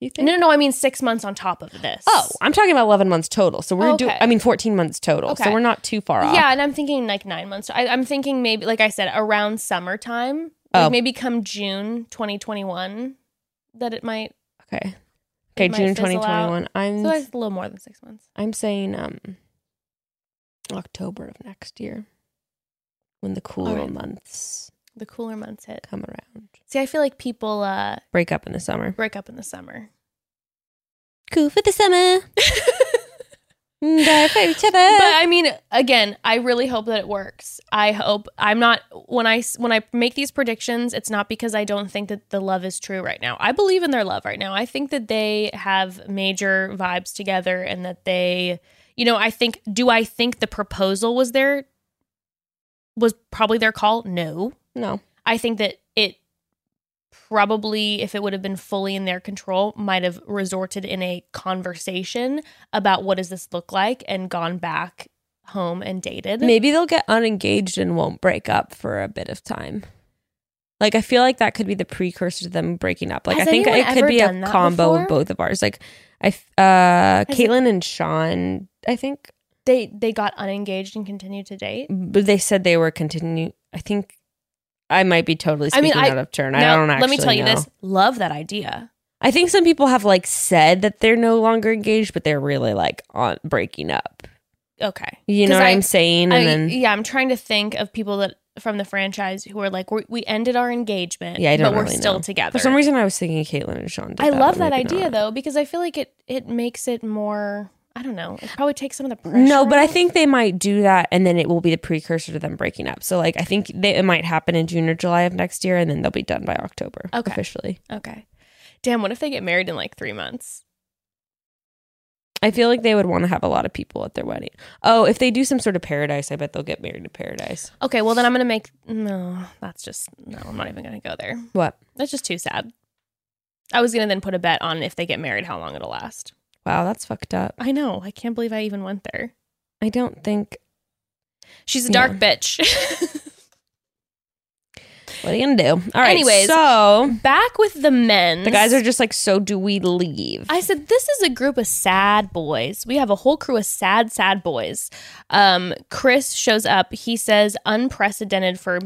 You think? No, no, no. I mean six months on top of this. Oh, I'm talking about 11 months total. So we're doing, I mean, 14 months total. So we're not too far off. Yeah, and I'm thinking like nine months. I, I'm thinking maybe, like I said, around summertime. Like Oh. maybe come June 2021, that it might. Okay. Okay, might June fizzle out. 2021. I'm So that's a little more than six months. I'm saying um October of next year when the cooler Alright. months The cooler months hit. come around. See, I feel like people uh Break up in the summer. break up in the summer. Cool for the summer. (laughs) Die for each other. But I mean, again, I really hope that it works. I hope I'm not when I when I make these predictions, it's not because I don't think that the love is true right now. I believe in their love right now. I think that they have major vibes together and that they, you know, I think do I think the proposal was their was probably their call? No. no. I think that it probably, if it would have been fully in their control, might have resorted in a conversation about what does this look like and gone back home and dated. Maybe they'll get unengaged and won't break up for a bit of time. Like I feel like that could be the precursor to them breaking up. Like Has I think it could be a combo of both of ours. Like i uh it- Kaitlyn and Sean, I think They they got unengaged and continued to date. but they said they were continue I think I might be totally I speaking mean, I- out of turn. I don't actually let me tell you know. this: love that idea. I think some people have like said that they're no longer engaged, but they're really like on breaking up. Okay. You know what I- I'm saying? I, And then yeah, I'm trying to think of people that from the franchise who are like, we we ended our engagement, Yeah, I but we're really still know. together. for some reason I was thinking Kaitlyn and Sean. I love that idea not. though because I feel like it it makes it more. I don't know. It probably takes some of the pressure. No, but I think they might do that, and then it will be the precursor to them breaking up. So, like, I think they, it might happen in June or July of next year, and then they'll be done by October Okay. officially. Okay. Damn. What if they get married in like three months? I feel like they would want to have a lot of people at their wedding. Oh, if they do some sort of paradise, I bet they'll get married in paradise. Okay. Well, then I'm gonna make. No, that's just no. I'm not even gonna go there. What? That's just too sad. I was gonna then put a bet on if they get married, how long it'll last. Wow, that's fucked up. I know. I can't believe I even went there. I don't think. She's a dark Yeah. bitch. (laughs) What are you gonna do? All right. Anyways. so Back with the men. the guys are just like, so do we leave? I said, this is a group of sad boys. We have a whole crew of sad, sad boys. Um, Chris shows up. He says, unprecedented for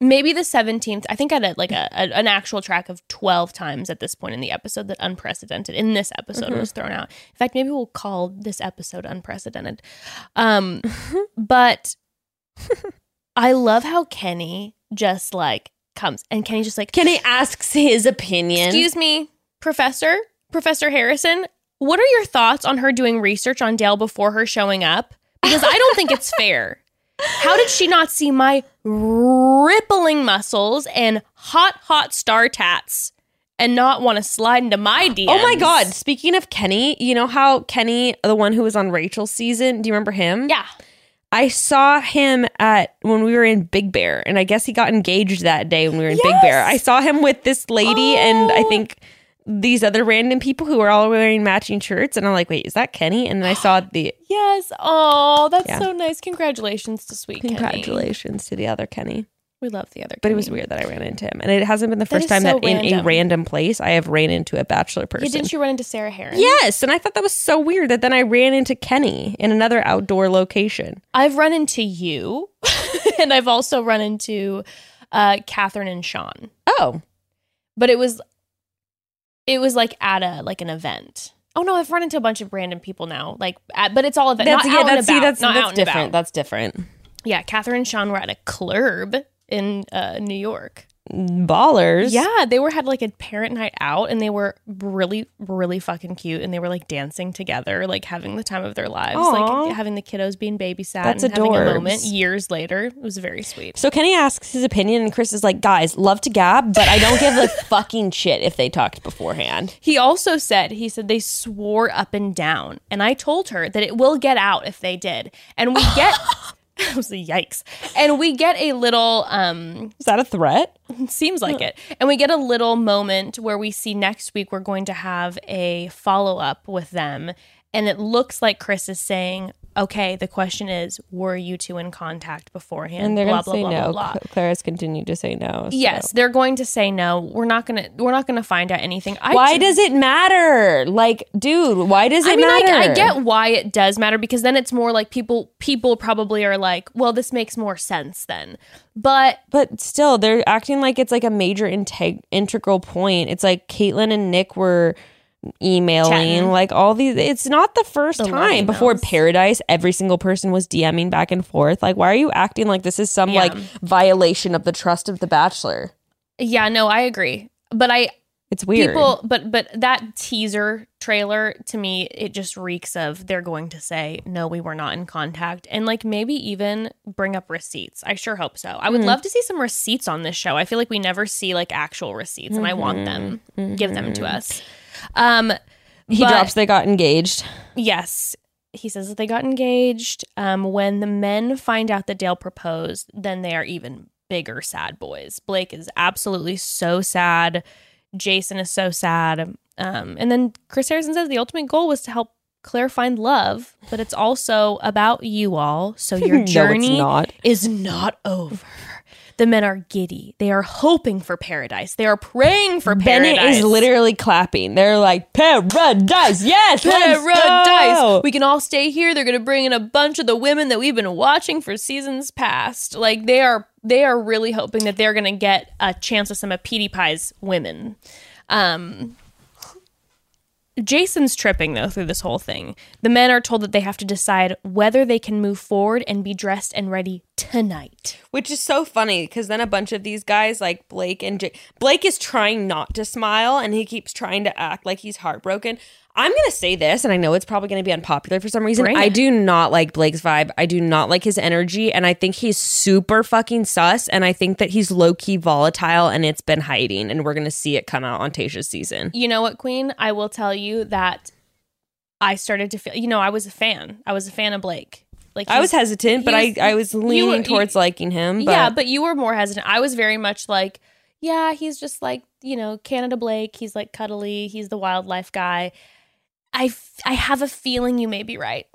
maybe the 17th. I think I had like a, a- an actual track of 12 times at this point in the episode that unprecedented in this episode Mhm. was thrown out. In fact, maybe we'll call this episode unprecedented. Um, (laughs) but (laughs) I love how Kenny just like comes and Kenny just like, Kenny asks his opinion. Excuse me, Professor, Professor Harrison, what are your thoughts on her doing research on Dale before her showing up? Because I don't think it's (laughs) fair. How did she not see my rippling muscles and hot, hot star tats and not want to slide into my DMs? (gasps) Oh my god! Speaking of Kenny, you know how Kenny, the one who was on Rachel's season, do you remember him? Yeah. I saw him at when we were in Big Bear, and I guess he got engaged that day when we were in Big Bear. I saw him with this lady and I Oh. think these other random people who are all wearing matching shirts, and I'm like, wait, is that Kenny? And then I saw the (gasps) Yes. Oh, that's Yeah. so nice. Congratulations to sweet Kenny. congratulations to the other Kenny. We love the other But it was weird that I ran into him, and it hasn't been the first is time so that in a random. random place I have ran into a bachelor person. Yeah, didn't you run into Sarah Herron? Yes, and I thought that was so weird that then I ran into Kenny in another outdoor location. I've run into you, (laughs) and I've also run into uh, Catherine and Sean. Oh, But it was, it was like at a like an event. Oh no, I've run into a bunch of random people now. Like, at, but it's all event. that's not yeah, out and that's see, that's not that's out and different. about. That's different. Yeah, Catherine and Sean were at a club in uh, New York. Ballers. Yeah, they were had like a parent night out, and they were really, really fucking cute, and they were like dancing together, like having the time of their lives, Aw. like having the kiddos being babysat That's and having a moment years later. It was very sweet. So Kenny asks his opinion, and Chris is like, "Guys, love to gab, but I don't give a (laughs) fucking shit if they talked beforehand." He also said, he said they swore up and down. And I told her that it will get out if they did. And we get (laughs) (laughs) it was a yikes. And we get a little um Is that a threat? seems like it. And we get a little moment where we see next week we're going to have a follow-up with them. And it looks like Chris is saying, Okay, the question is, were you two in contact beforehand? And they're blah, gonna say blah, blah, no. blah, blah. Clara's continued to say no. so- Yes, they're going to say no. We're not gonna we're not gonna find out anything. I Why ju- does it matter? Like, dude, why does it matter? I mean, matter? I, I get why it does matter because then it's more like people people probably are like, well, this makes more sense then. But But still, they're acting like it's like a major integ- integral point. It's like Kaitlyn and Nick were emailing, Chatting. like all these. It's not the first The time. Before. Paradise, every single person was DMing back and forth. Like, why are you acting like this is some Yeah. like violation of the trust of the Bachelor? yeah, no, I agree. But I It's weird. people but but that teaser trailer to me it just reeks of they're going to say no we were not in contact and like maybe even bring up receipts i sure hope so i would Mhm. love to see some receipts on this show i feel like we never see like actual receipts and i want them give them to us um he but- drops they got engaged. Yes. He says that they got engaged. Um, when the men find out that Dale proposed, then they are even bigger sad boys. Blake is absolutely so sad. Jason is so sad. Um, and then Chris Harrison says the ultimate goal was to help Clare find love, but it's also about you all. So your (laughs) No, journey not. is not over. The men are giddy. They are hoping for paradise. They are praying for paradise. Bennett is literally clapping. They're like, Paradise, yes, Paradise. go." We can all stay here. They're going to bring in a bunch of the women that we've been watching for seasons past. Like they are, they are really hoping that they're going to get a chance with some of Petey Pie's women. Um, Jason's tripping though through this whole thing. The men are told that they have to decide whether they can move forward and be dressed and ready tonight. Which is so funny because then a bunch of these guys, like Blake and J- Blake, is trying not to smile and he keeps trying to act like he's heartbroken. I'm gonna say this, and I know it's probably gonna be unpopular for some reason. I do not like Blake's vibe. I do not like his energy, and I think he's super fucking sus. And I think that he's low key volatile, and it's been hiding, and we're gonna see it come out on Tayshia's season. You know what, Queen? I will tell you that I started to feel. You know, I was a fan. I was a fan of Blake. Like I was hesitant, but was- I I was leaning were- you- towards liking him. But yeah, but you were more hesitant. I was very much like, yeah, he's just like you know Canada Blake. He's like cuddly. He's the wildlife guy. I f- I have a feeling you may be right.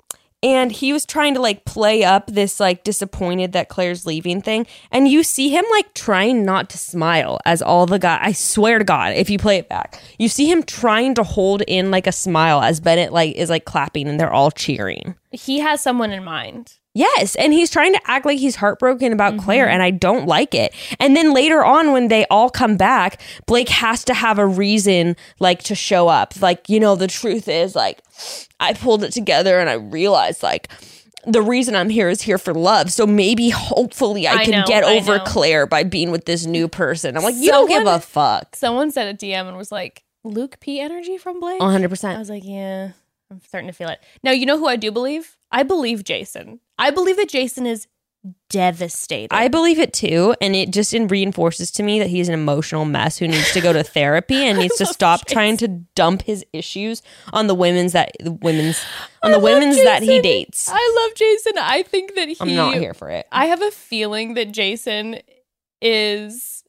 and he was trying to like play up this like disappointed that Clare's leaving thing and you see him like trying not to smile as all the guy I swear to god if you play it back you see him trying to hold in like a smile as Bennett like is like clapping and they're all cheering He has someone in mind. Yes, and he's trying to act like he's heartbroken about Mm-hmm. Clare, and I don't like it. And then later on, when they all come back, Blake has to have a reason, like to show up. Like, you know, the truth is, like, I pulled it together and I realized, like, the reason I'm here is here for love. So maybe, hopefully, I, I can know, get I over know. Clare by being with this new person. I'm like, you don't give a fuck. Someone sent a DM and was like, Luke P energy from Blake. 100%. I was like, yeah, I'm starting to feel it. Now, you know who I do believe? I believe Jason. I believe that Jason is devastated. I believe it too, and it just reinforces to me that he's an emotional mess who needs to go to (laughs) therapy and needs to stop Jason. trying to dump his issues on the women's that the women's on I the women's that he dates. I love Jason. I think that he. I'm not here for it. I have a feeling that Jason is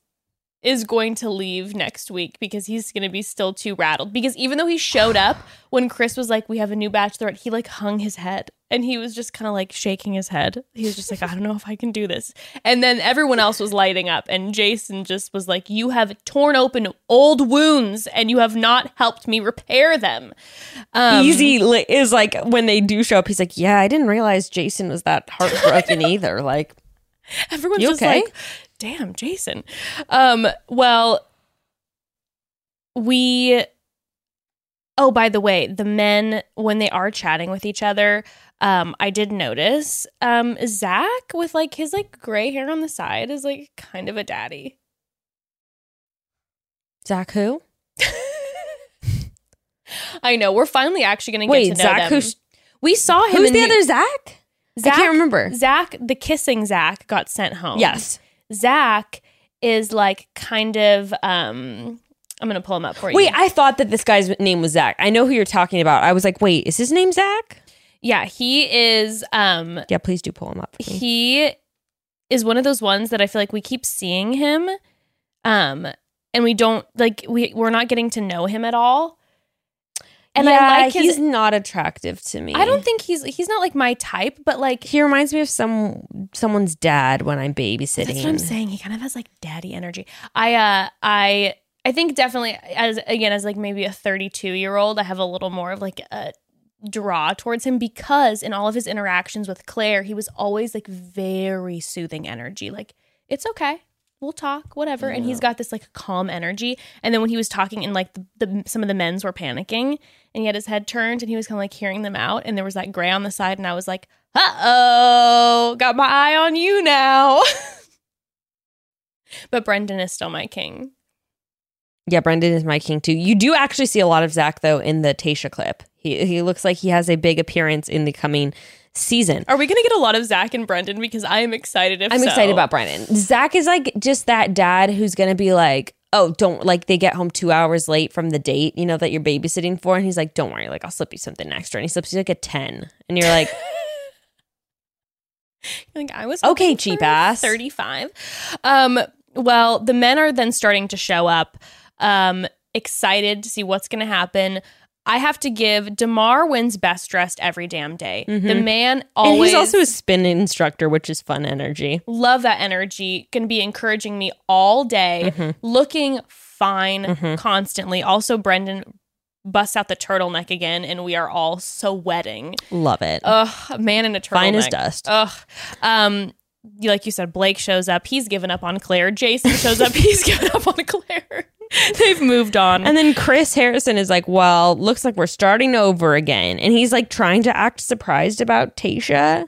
is going to leave next week because he's going to be still too rattled. Because even though he showed up when Chris was like, "We have a new bachelorette," he like hung his head and he was just kind of like shaking his head. He was just like, "I don't know if I can do this." And then everyone else was lighting up, and Jason just was like, "You have torn open old wounds, and you have not helped me repair them." Um, Eazy is like when they do show up. He's like, "Yeah, I didn't realize Jason was that heartbroken (laughs) either." Like, Everyone's You just okay? like, damn, Jason. Um, well, we Oh, by the way, the men when they are chatting with each other, um, I did notice um Zach with like his like gray hair on the side is like kind of a daddy. Zach who? (laughs) I know. We're finally actually gonna get Wait, to know Zach them. who's we saw him who's in the other Zach? Zach, I can't remember. Zach, the kissing Zach got sent home. Yes. Zach is like kind of um I'm gonna pull him up for you. Wait, I thought that this guy's name was Zach. I know who you're talking about. I was like, wait, is his name Zach? yeah, he is um Yeah, please do pull him up. He is one of those ones that I feel like we keep seeing him um and we don't like we we're not getting to know him at all. And yeah, I like his he's not attractive to me. I don't think he's he's not like my type, but like He reminds me of some someone's dad when I'm babysitting. That's what I'm saying. He kind of has like daddy energy. I uh I I think definitely as again as like maybe a 32 year old, I have a little more of like a draw towards him because in all of his interactions with Clare, he was always like very soothing energy. Like it's okay. We'll talk, whatever. And he's got this like calm energy. And then when he was talking and like the, the some of the men's were panicking and he had his head turned and he was kind of like hearing them out and there was that gray on the side and I was like, "Uh-oh, got my eye on you now." (laughs) but Brendan is still my king. Yeah, Brendan is my king too. You do actually see a lot of Zach though in the Tayshia clip. He he looks like he has a big appearance in the coming season. Are we going to get a lot of Zach and Brendan? Because I am excited. If I'm so. excited about Brendan. Zach is like just that dad who's gonna be like, oh, don't like they get home two hours late from the date, you know, that you're babysitting for, and he's like, don't worry, like I'll slip you something extra, and he slips you like a ten, and you're like, (laughs) Like I was Okay, cheap ass. 35. Um well, the men are then starting to show up um excited to see what's going to happen. I have to give DeMar wins best dressed every damn day. The Mhm. man always and he's also a spin instructor, which is fun energy. love that energy. To be encouraging me all day, Mhm. looking fine Mhm. constantly. Also Brendan busts out the turtleneck again and we are all so wedding. Love it. Ugh, man in a turtleneck. Fine as dust. Ugh. Um, like you said, Blake shows up. He's given up on Clare. Jason shows up. (laughs) He's given up on Clare. (laughs) They've moved on. And then Chris Harrison is like, well, looks like we're starting over again. And he's like trying to act surprised about Tayshia.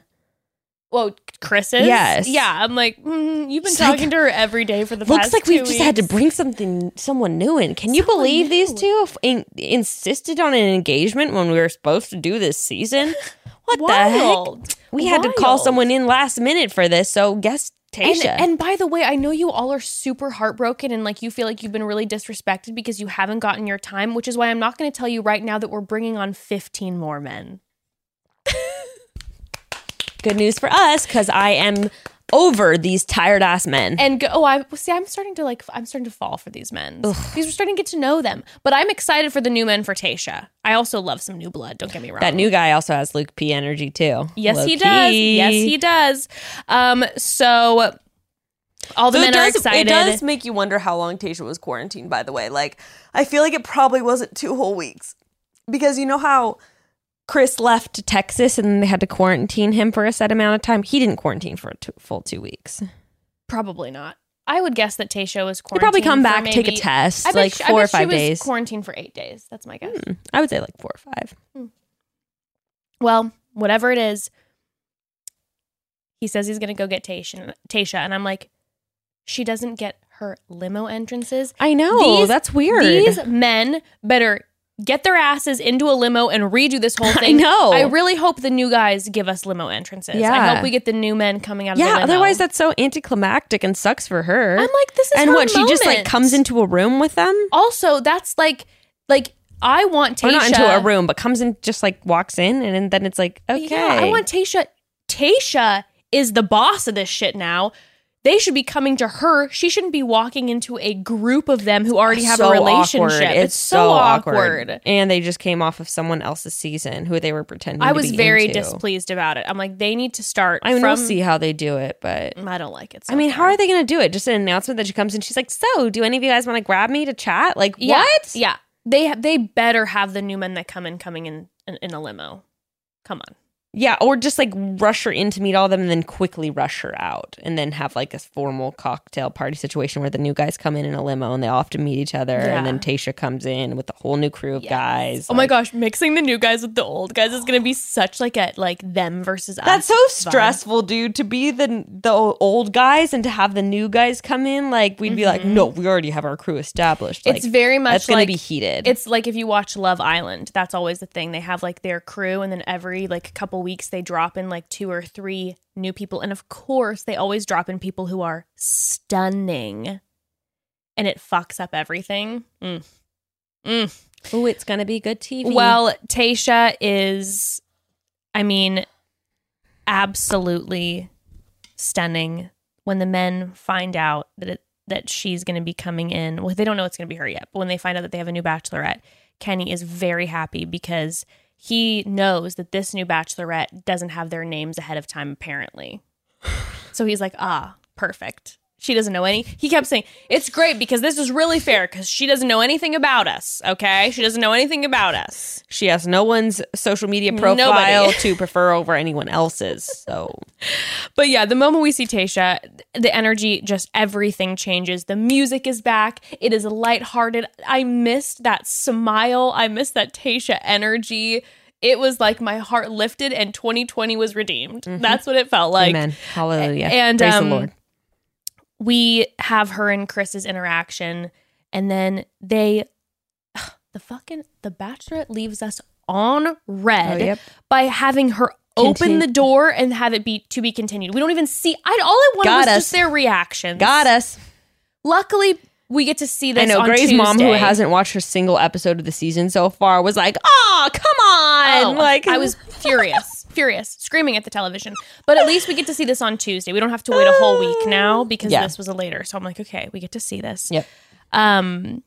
Well, Chris is? Yes. Yeah. I'm like, mm, you've been It's talking like- to her every day for the Looks past like we've two just had to bring something, someone new in. Can you Someone believe these two f- in, insisted on an engagement when we were supposed to do this season? (laughs) What the heck? Wild. We had to call someone in last minute for this. So guess And, Tayshia. and by the way, I know you all are super heartbroken and like you feel like you've been really disrespected because you haven't gotten your time, which is why I'm not going to tell you right now that we're bringing on 15 more men. (laughs) Good news for us because I am over these tired ass men. And go, oh, I see. I'm starting to like. I'm starting to fall for these men because we're starting to get to know them. But I'm excited for the new men for Tayshia. I also love some new blood. Don't get me wrong. that new guy also has Luke P energy too. yes, he Low-key. does. Yes, he does. Um, so all the So men it are excited. It does make you wonder how long Tayshia was quarantined, by the way. Like, I feel like it probably wasn't two whole weeks. Because you know how Chris left to Texas and they had to quarantine him for a set amount of time. He didn't quarantine for a two, full two weeks. Probably not. I would guess that Tayshia was quarantined. probably come for back, take a test, I like she- four or five was days. Quarantined for eight days. That's my guess. Hmm, I would say like four or five. Well, whatever it is, he says he's gonna go get Tayshia. Tayshia, and I'm like, she doesn't get her limo entrances. I know These- that's weird. These men better get their asses into a limo and redo this whole (laughs) thing. I know. I really hope the new guys give us limo entrances. Yeah. I hope we get the new men coming out of the yeah, limo. otherwise that's so anticlimactic and sucks for her. I'm like, this is and what she just like comes into a room with them, Also, that's like, like I want Tayshia. or not into a room, but comes in just like walks in, and then it's like okay, Yeah, I want Tayshia. Tayshia is the boss of this shit now. They should be coming to her. She shouldn't be walking into a group of them who already have So a relationship. awkward. It's, so, awkward. And they just came off of someone else's season who they were pretending. To be. I was very into. displeased about it. I'm like, they need to start I mean, from. we'll see how they do it, but I don't like it. so I mean, how are they going to do it? Just an announcement that she comes in. She's like, "So, do any of you guys want to grab me to chat?" Like, Yeah, what? Yeah, they they better have the new men that come in coming in in, in a limo. Come on. Yeah, or just like rush her in to meet all of them and then quickly rush her out and then have like a formal cocktail party situation where the new guys come in in a limo and they all have to meet each other and then Tayshia comes in with a whole new crew of Yes. guys. Oh my gosh, mixing the new guys with the old guys is gonna be such like a like them versus us. That's so vibe. stressful, dude, to be the the old guys and to have the new guys come in. Like we'd be like, "No, we already have our crew established." Like, Mm-hmm. It's very much that's going like to be heated. It's like if you watch Love Island, that's always the thing. They have like their crew, and then every like couple weeks they drop in like two or three new people, and of course they always drop in people who are stunning, and it fucks up everything. Mm. Mm. oh, it's going to be good TV. Well, Tayshia is, I mean, absolutely stunning. When the men find out that it, that she's going to be coming in, well, they don't know it's going to be her yet. But when they find out that they have a new bachelorette, Kenny is very happy because he knows that this new bachelorette doesn't have their names ahead of time, apparently. (sighs) So he's like, ah, perfect. She doesn't know any. He kept saying, it's great because this is really fair because she doesn't know anything about us. Okay. She doesn't know anything about us. she has no one's social media profile to (laughs) prefer over anyone else's. So But yeah, the moment we see Tayshia, the energy, just everything changes. The music is back. It is lighthearted. I missed that smile. I missed that Tayshia energy. It was like my heart lifted and 2020 was redeemed. That's what it felt like. amen. Hallelujah. and, Praise um, the Lord. We have her and Chris's interaction, and then they, (sighs) the fucking, the bachelorette leaves us on red Oh, yep. by having her open the door and have it be to be continued. We don't even see. I all I wanted Got was us. just their reactions. Got us. Luckily, we get to see this. I know Gray's mom, who hasn't watched a single episode of the season so far, was like, "Oh, come on!" Oh, like I was (laughs) furious, furious, screaming at the television. But at least we get to see this on Tuesday. We don't have to wait a whole week now because Yeah. this was a later. So I'm like, okay, we get to see this. Yep. Um,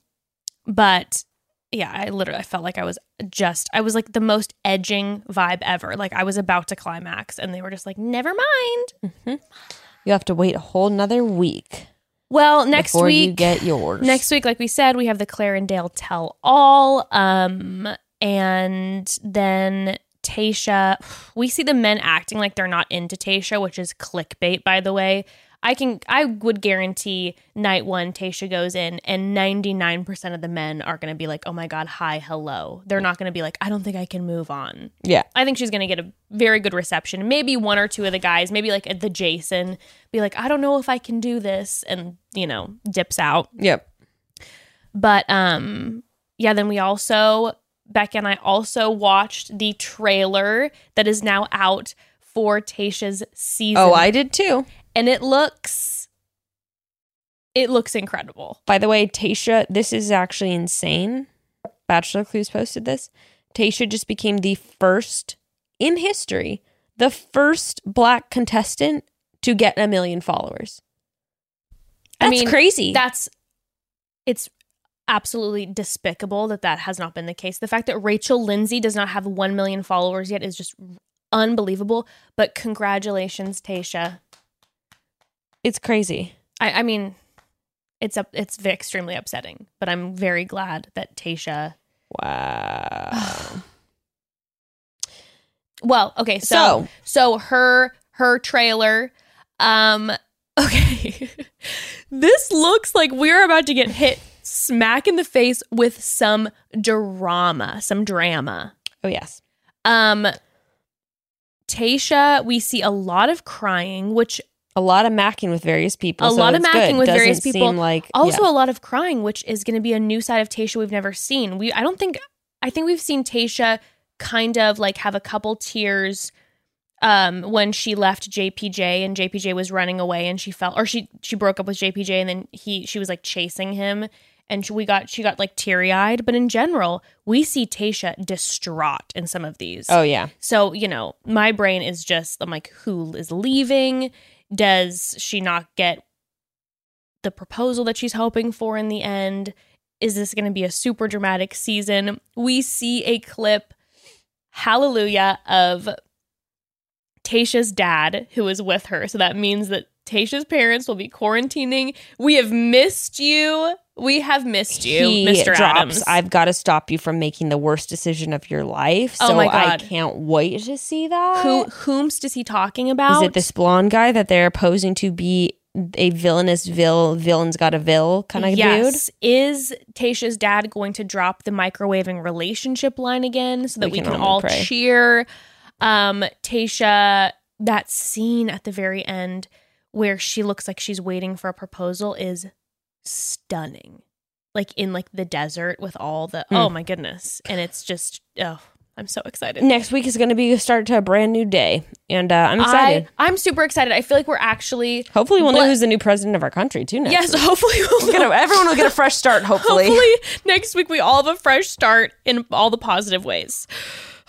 but yeah, I literally I felt like I was just I was like the most edging vibe ever. Like I was about to climax, and they were just like, never mind. You have to wait a whole nother week Well, next before week you get yours. Next week, like we said, we have the Clarendale Tell All. Um, and then Tayshia, we see the men acting like they're not into Tayshia, which is clickbait, by the way. I can I would guarantee night one Tayshia goes in and 99% of the men are going to be like, "Oh my god, hi, hello." They're not going to be like, "I don't think I can move on." Yeah. I think she's going to get a very good reception. Maybe one or two of the guys, maybe like the Jason, be like, "I don't know if I can do this," and you know, dips out. Yep. But um yeah, then we also Bekah and I also watched the trailer that is now out for Tayshia's season. Oh, I did too. and it looks it looks incredible. By the way, Tayshia, this is actually insane. Bachelor Clues posted this. Tayshia just became the first in history, the first black contestant to get a million followers. I mean, crazy. That's it's absolutely despicable that that has not been the case. The fact that Rachel Lindsay does not have 1 million followers yet is just unbelievable, but congratulations Tayshia. it's crazy. I, I mean, it's up. It's extremely upsetting, but I'm very glad that Tayshia. Wow. (sighs) Well, okay, so So- so, her her trailer. Um, (laughs) okay, (laughs) this looks like we're about to get hit smack in the face with some drama, some drama. oh yes. Um, Tayshia, we see a lot of crying, which A lot of macking with various people. A so lot of macking good. with Doesn't various people. Like also yeah. a lot of crying, which is going to be a new side of Tayshia we've never seen. We I don't think I think we've seen Tayshia kind of like have a couple tears um when she left JPJ and JPJ was running away and she felt or she she broke up with JPJ and then he she was like chasing him and she, we got she got like teary-eyed but in general we see Tayshia distraught in some of these. Oh yeah. So, you know, my brain is just, I'm like, who is leaving? Does she not get the proposal that she's hoping for in the end? Is this going to be a super dramatic season? We see a clip, hallelujah, of Tayshia's dad who is with her. So that means that Tayshia's parents will be quarantining. We have missed you. We have missed you, he Mr. drops, Adams. I've got to stop you from making the worst decision of your life. Oh So my I can't wait to see that. Who whomst is he talking about? is it? This blonde guy that they're posing to be a villainous vil villain's got a vil kind of dude. yes. Is Tayshia's dad going to drop the microwaving relationship line again so that We we, can can, all pray. cheer? Um, Tayshia, that scene at the very end where she looks like she's waiting for a proposal is stunning. Like in like the desert with all the Hmm. oh my goodness. And it's just oh, I'm so excited. Next week is going to be a start to a brand new day, and uh, I'm excited. I, I'm super excited. I feel like we're actually hopefully, we'll know who's the new president of our country too. Next yes, week. hopefully we'll Gonna- everyone will get a fresh start, (laughs) hopefully. Hopefully, next week we all have a fresh start in all the positive ways. (sighs)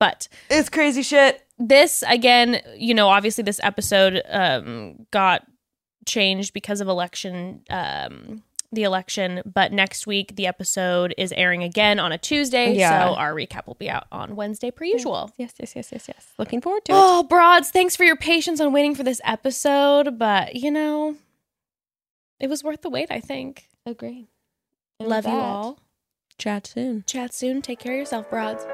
but It's crazy shit. this again, you know, obviously this episode um, got changed because of election, um, the election. But next week the episode is airing again on a Tuesday, Yeah. so our recap will be out on Wednesday per usual. Yes, yes, yes, yes, yes. Looking forward to it. Oh, broads, thanks for your patience on waiting for this episode, but you know, it was worth the wait. I think. Agree. Love you all. Chat soon. Chat soon. Take care of yourself, broads.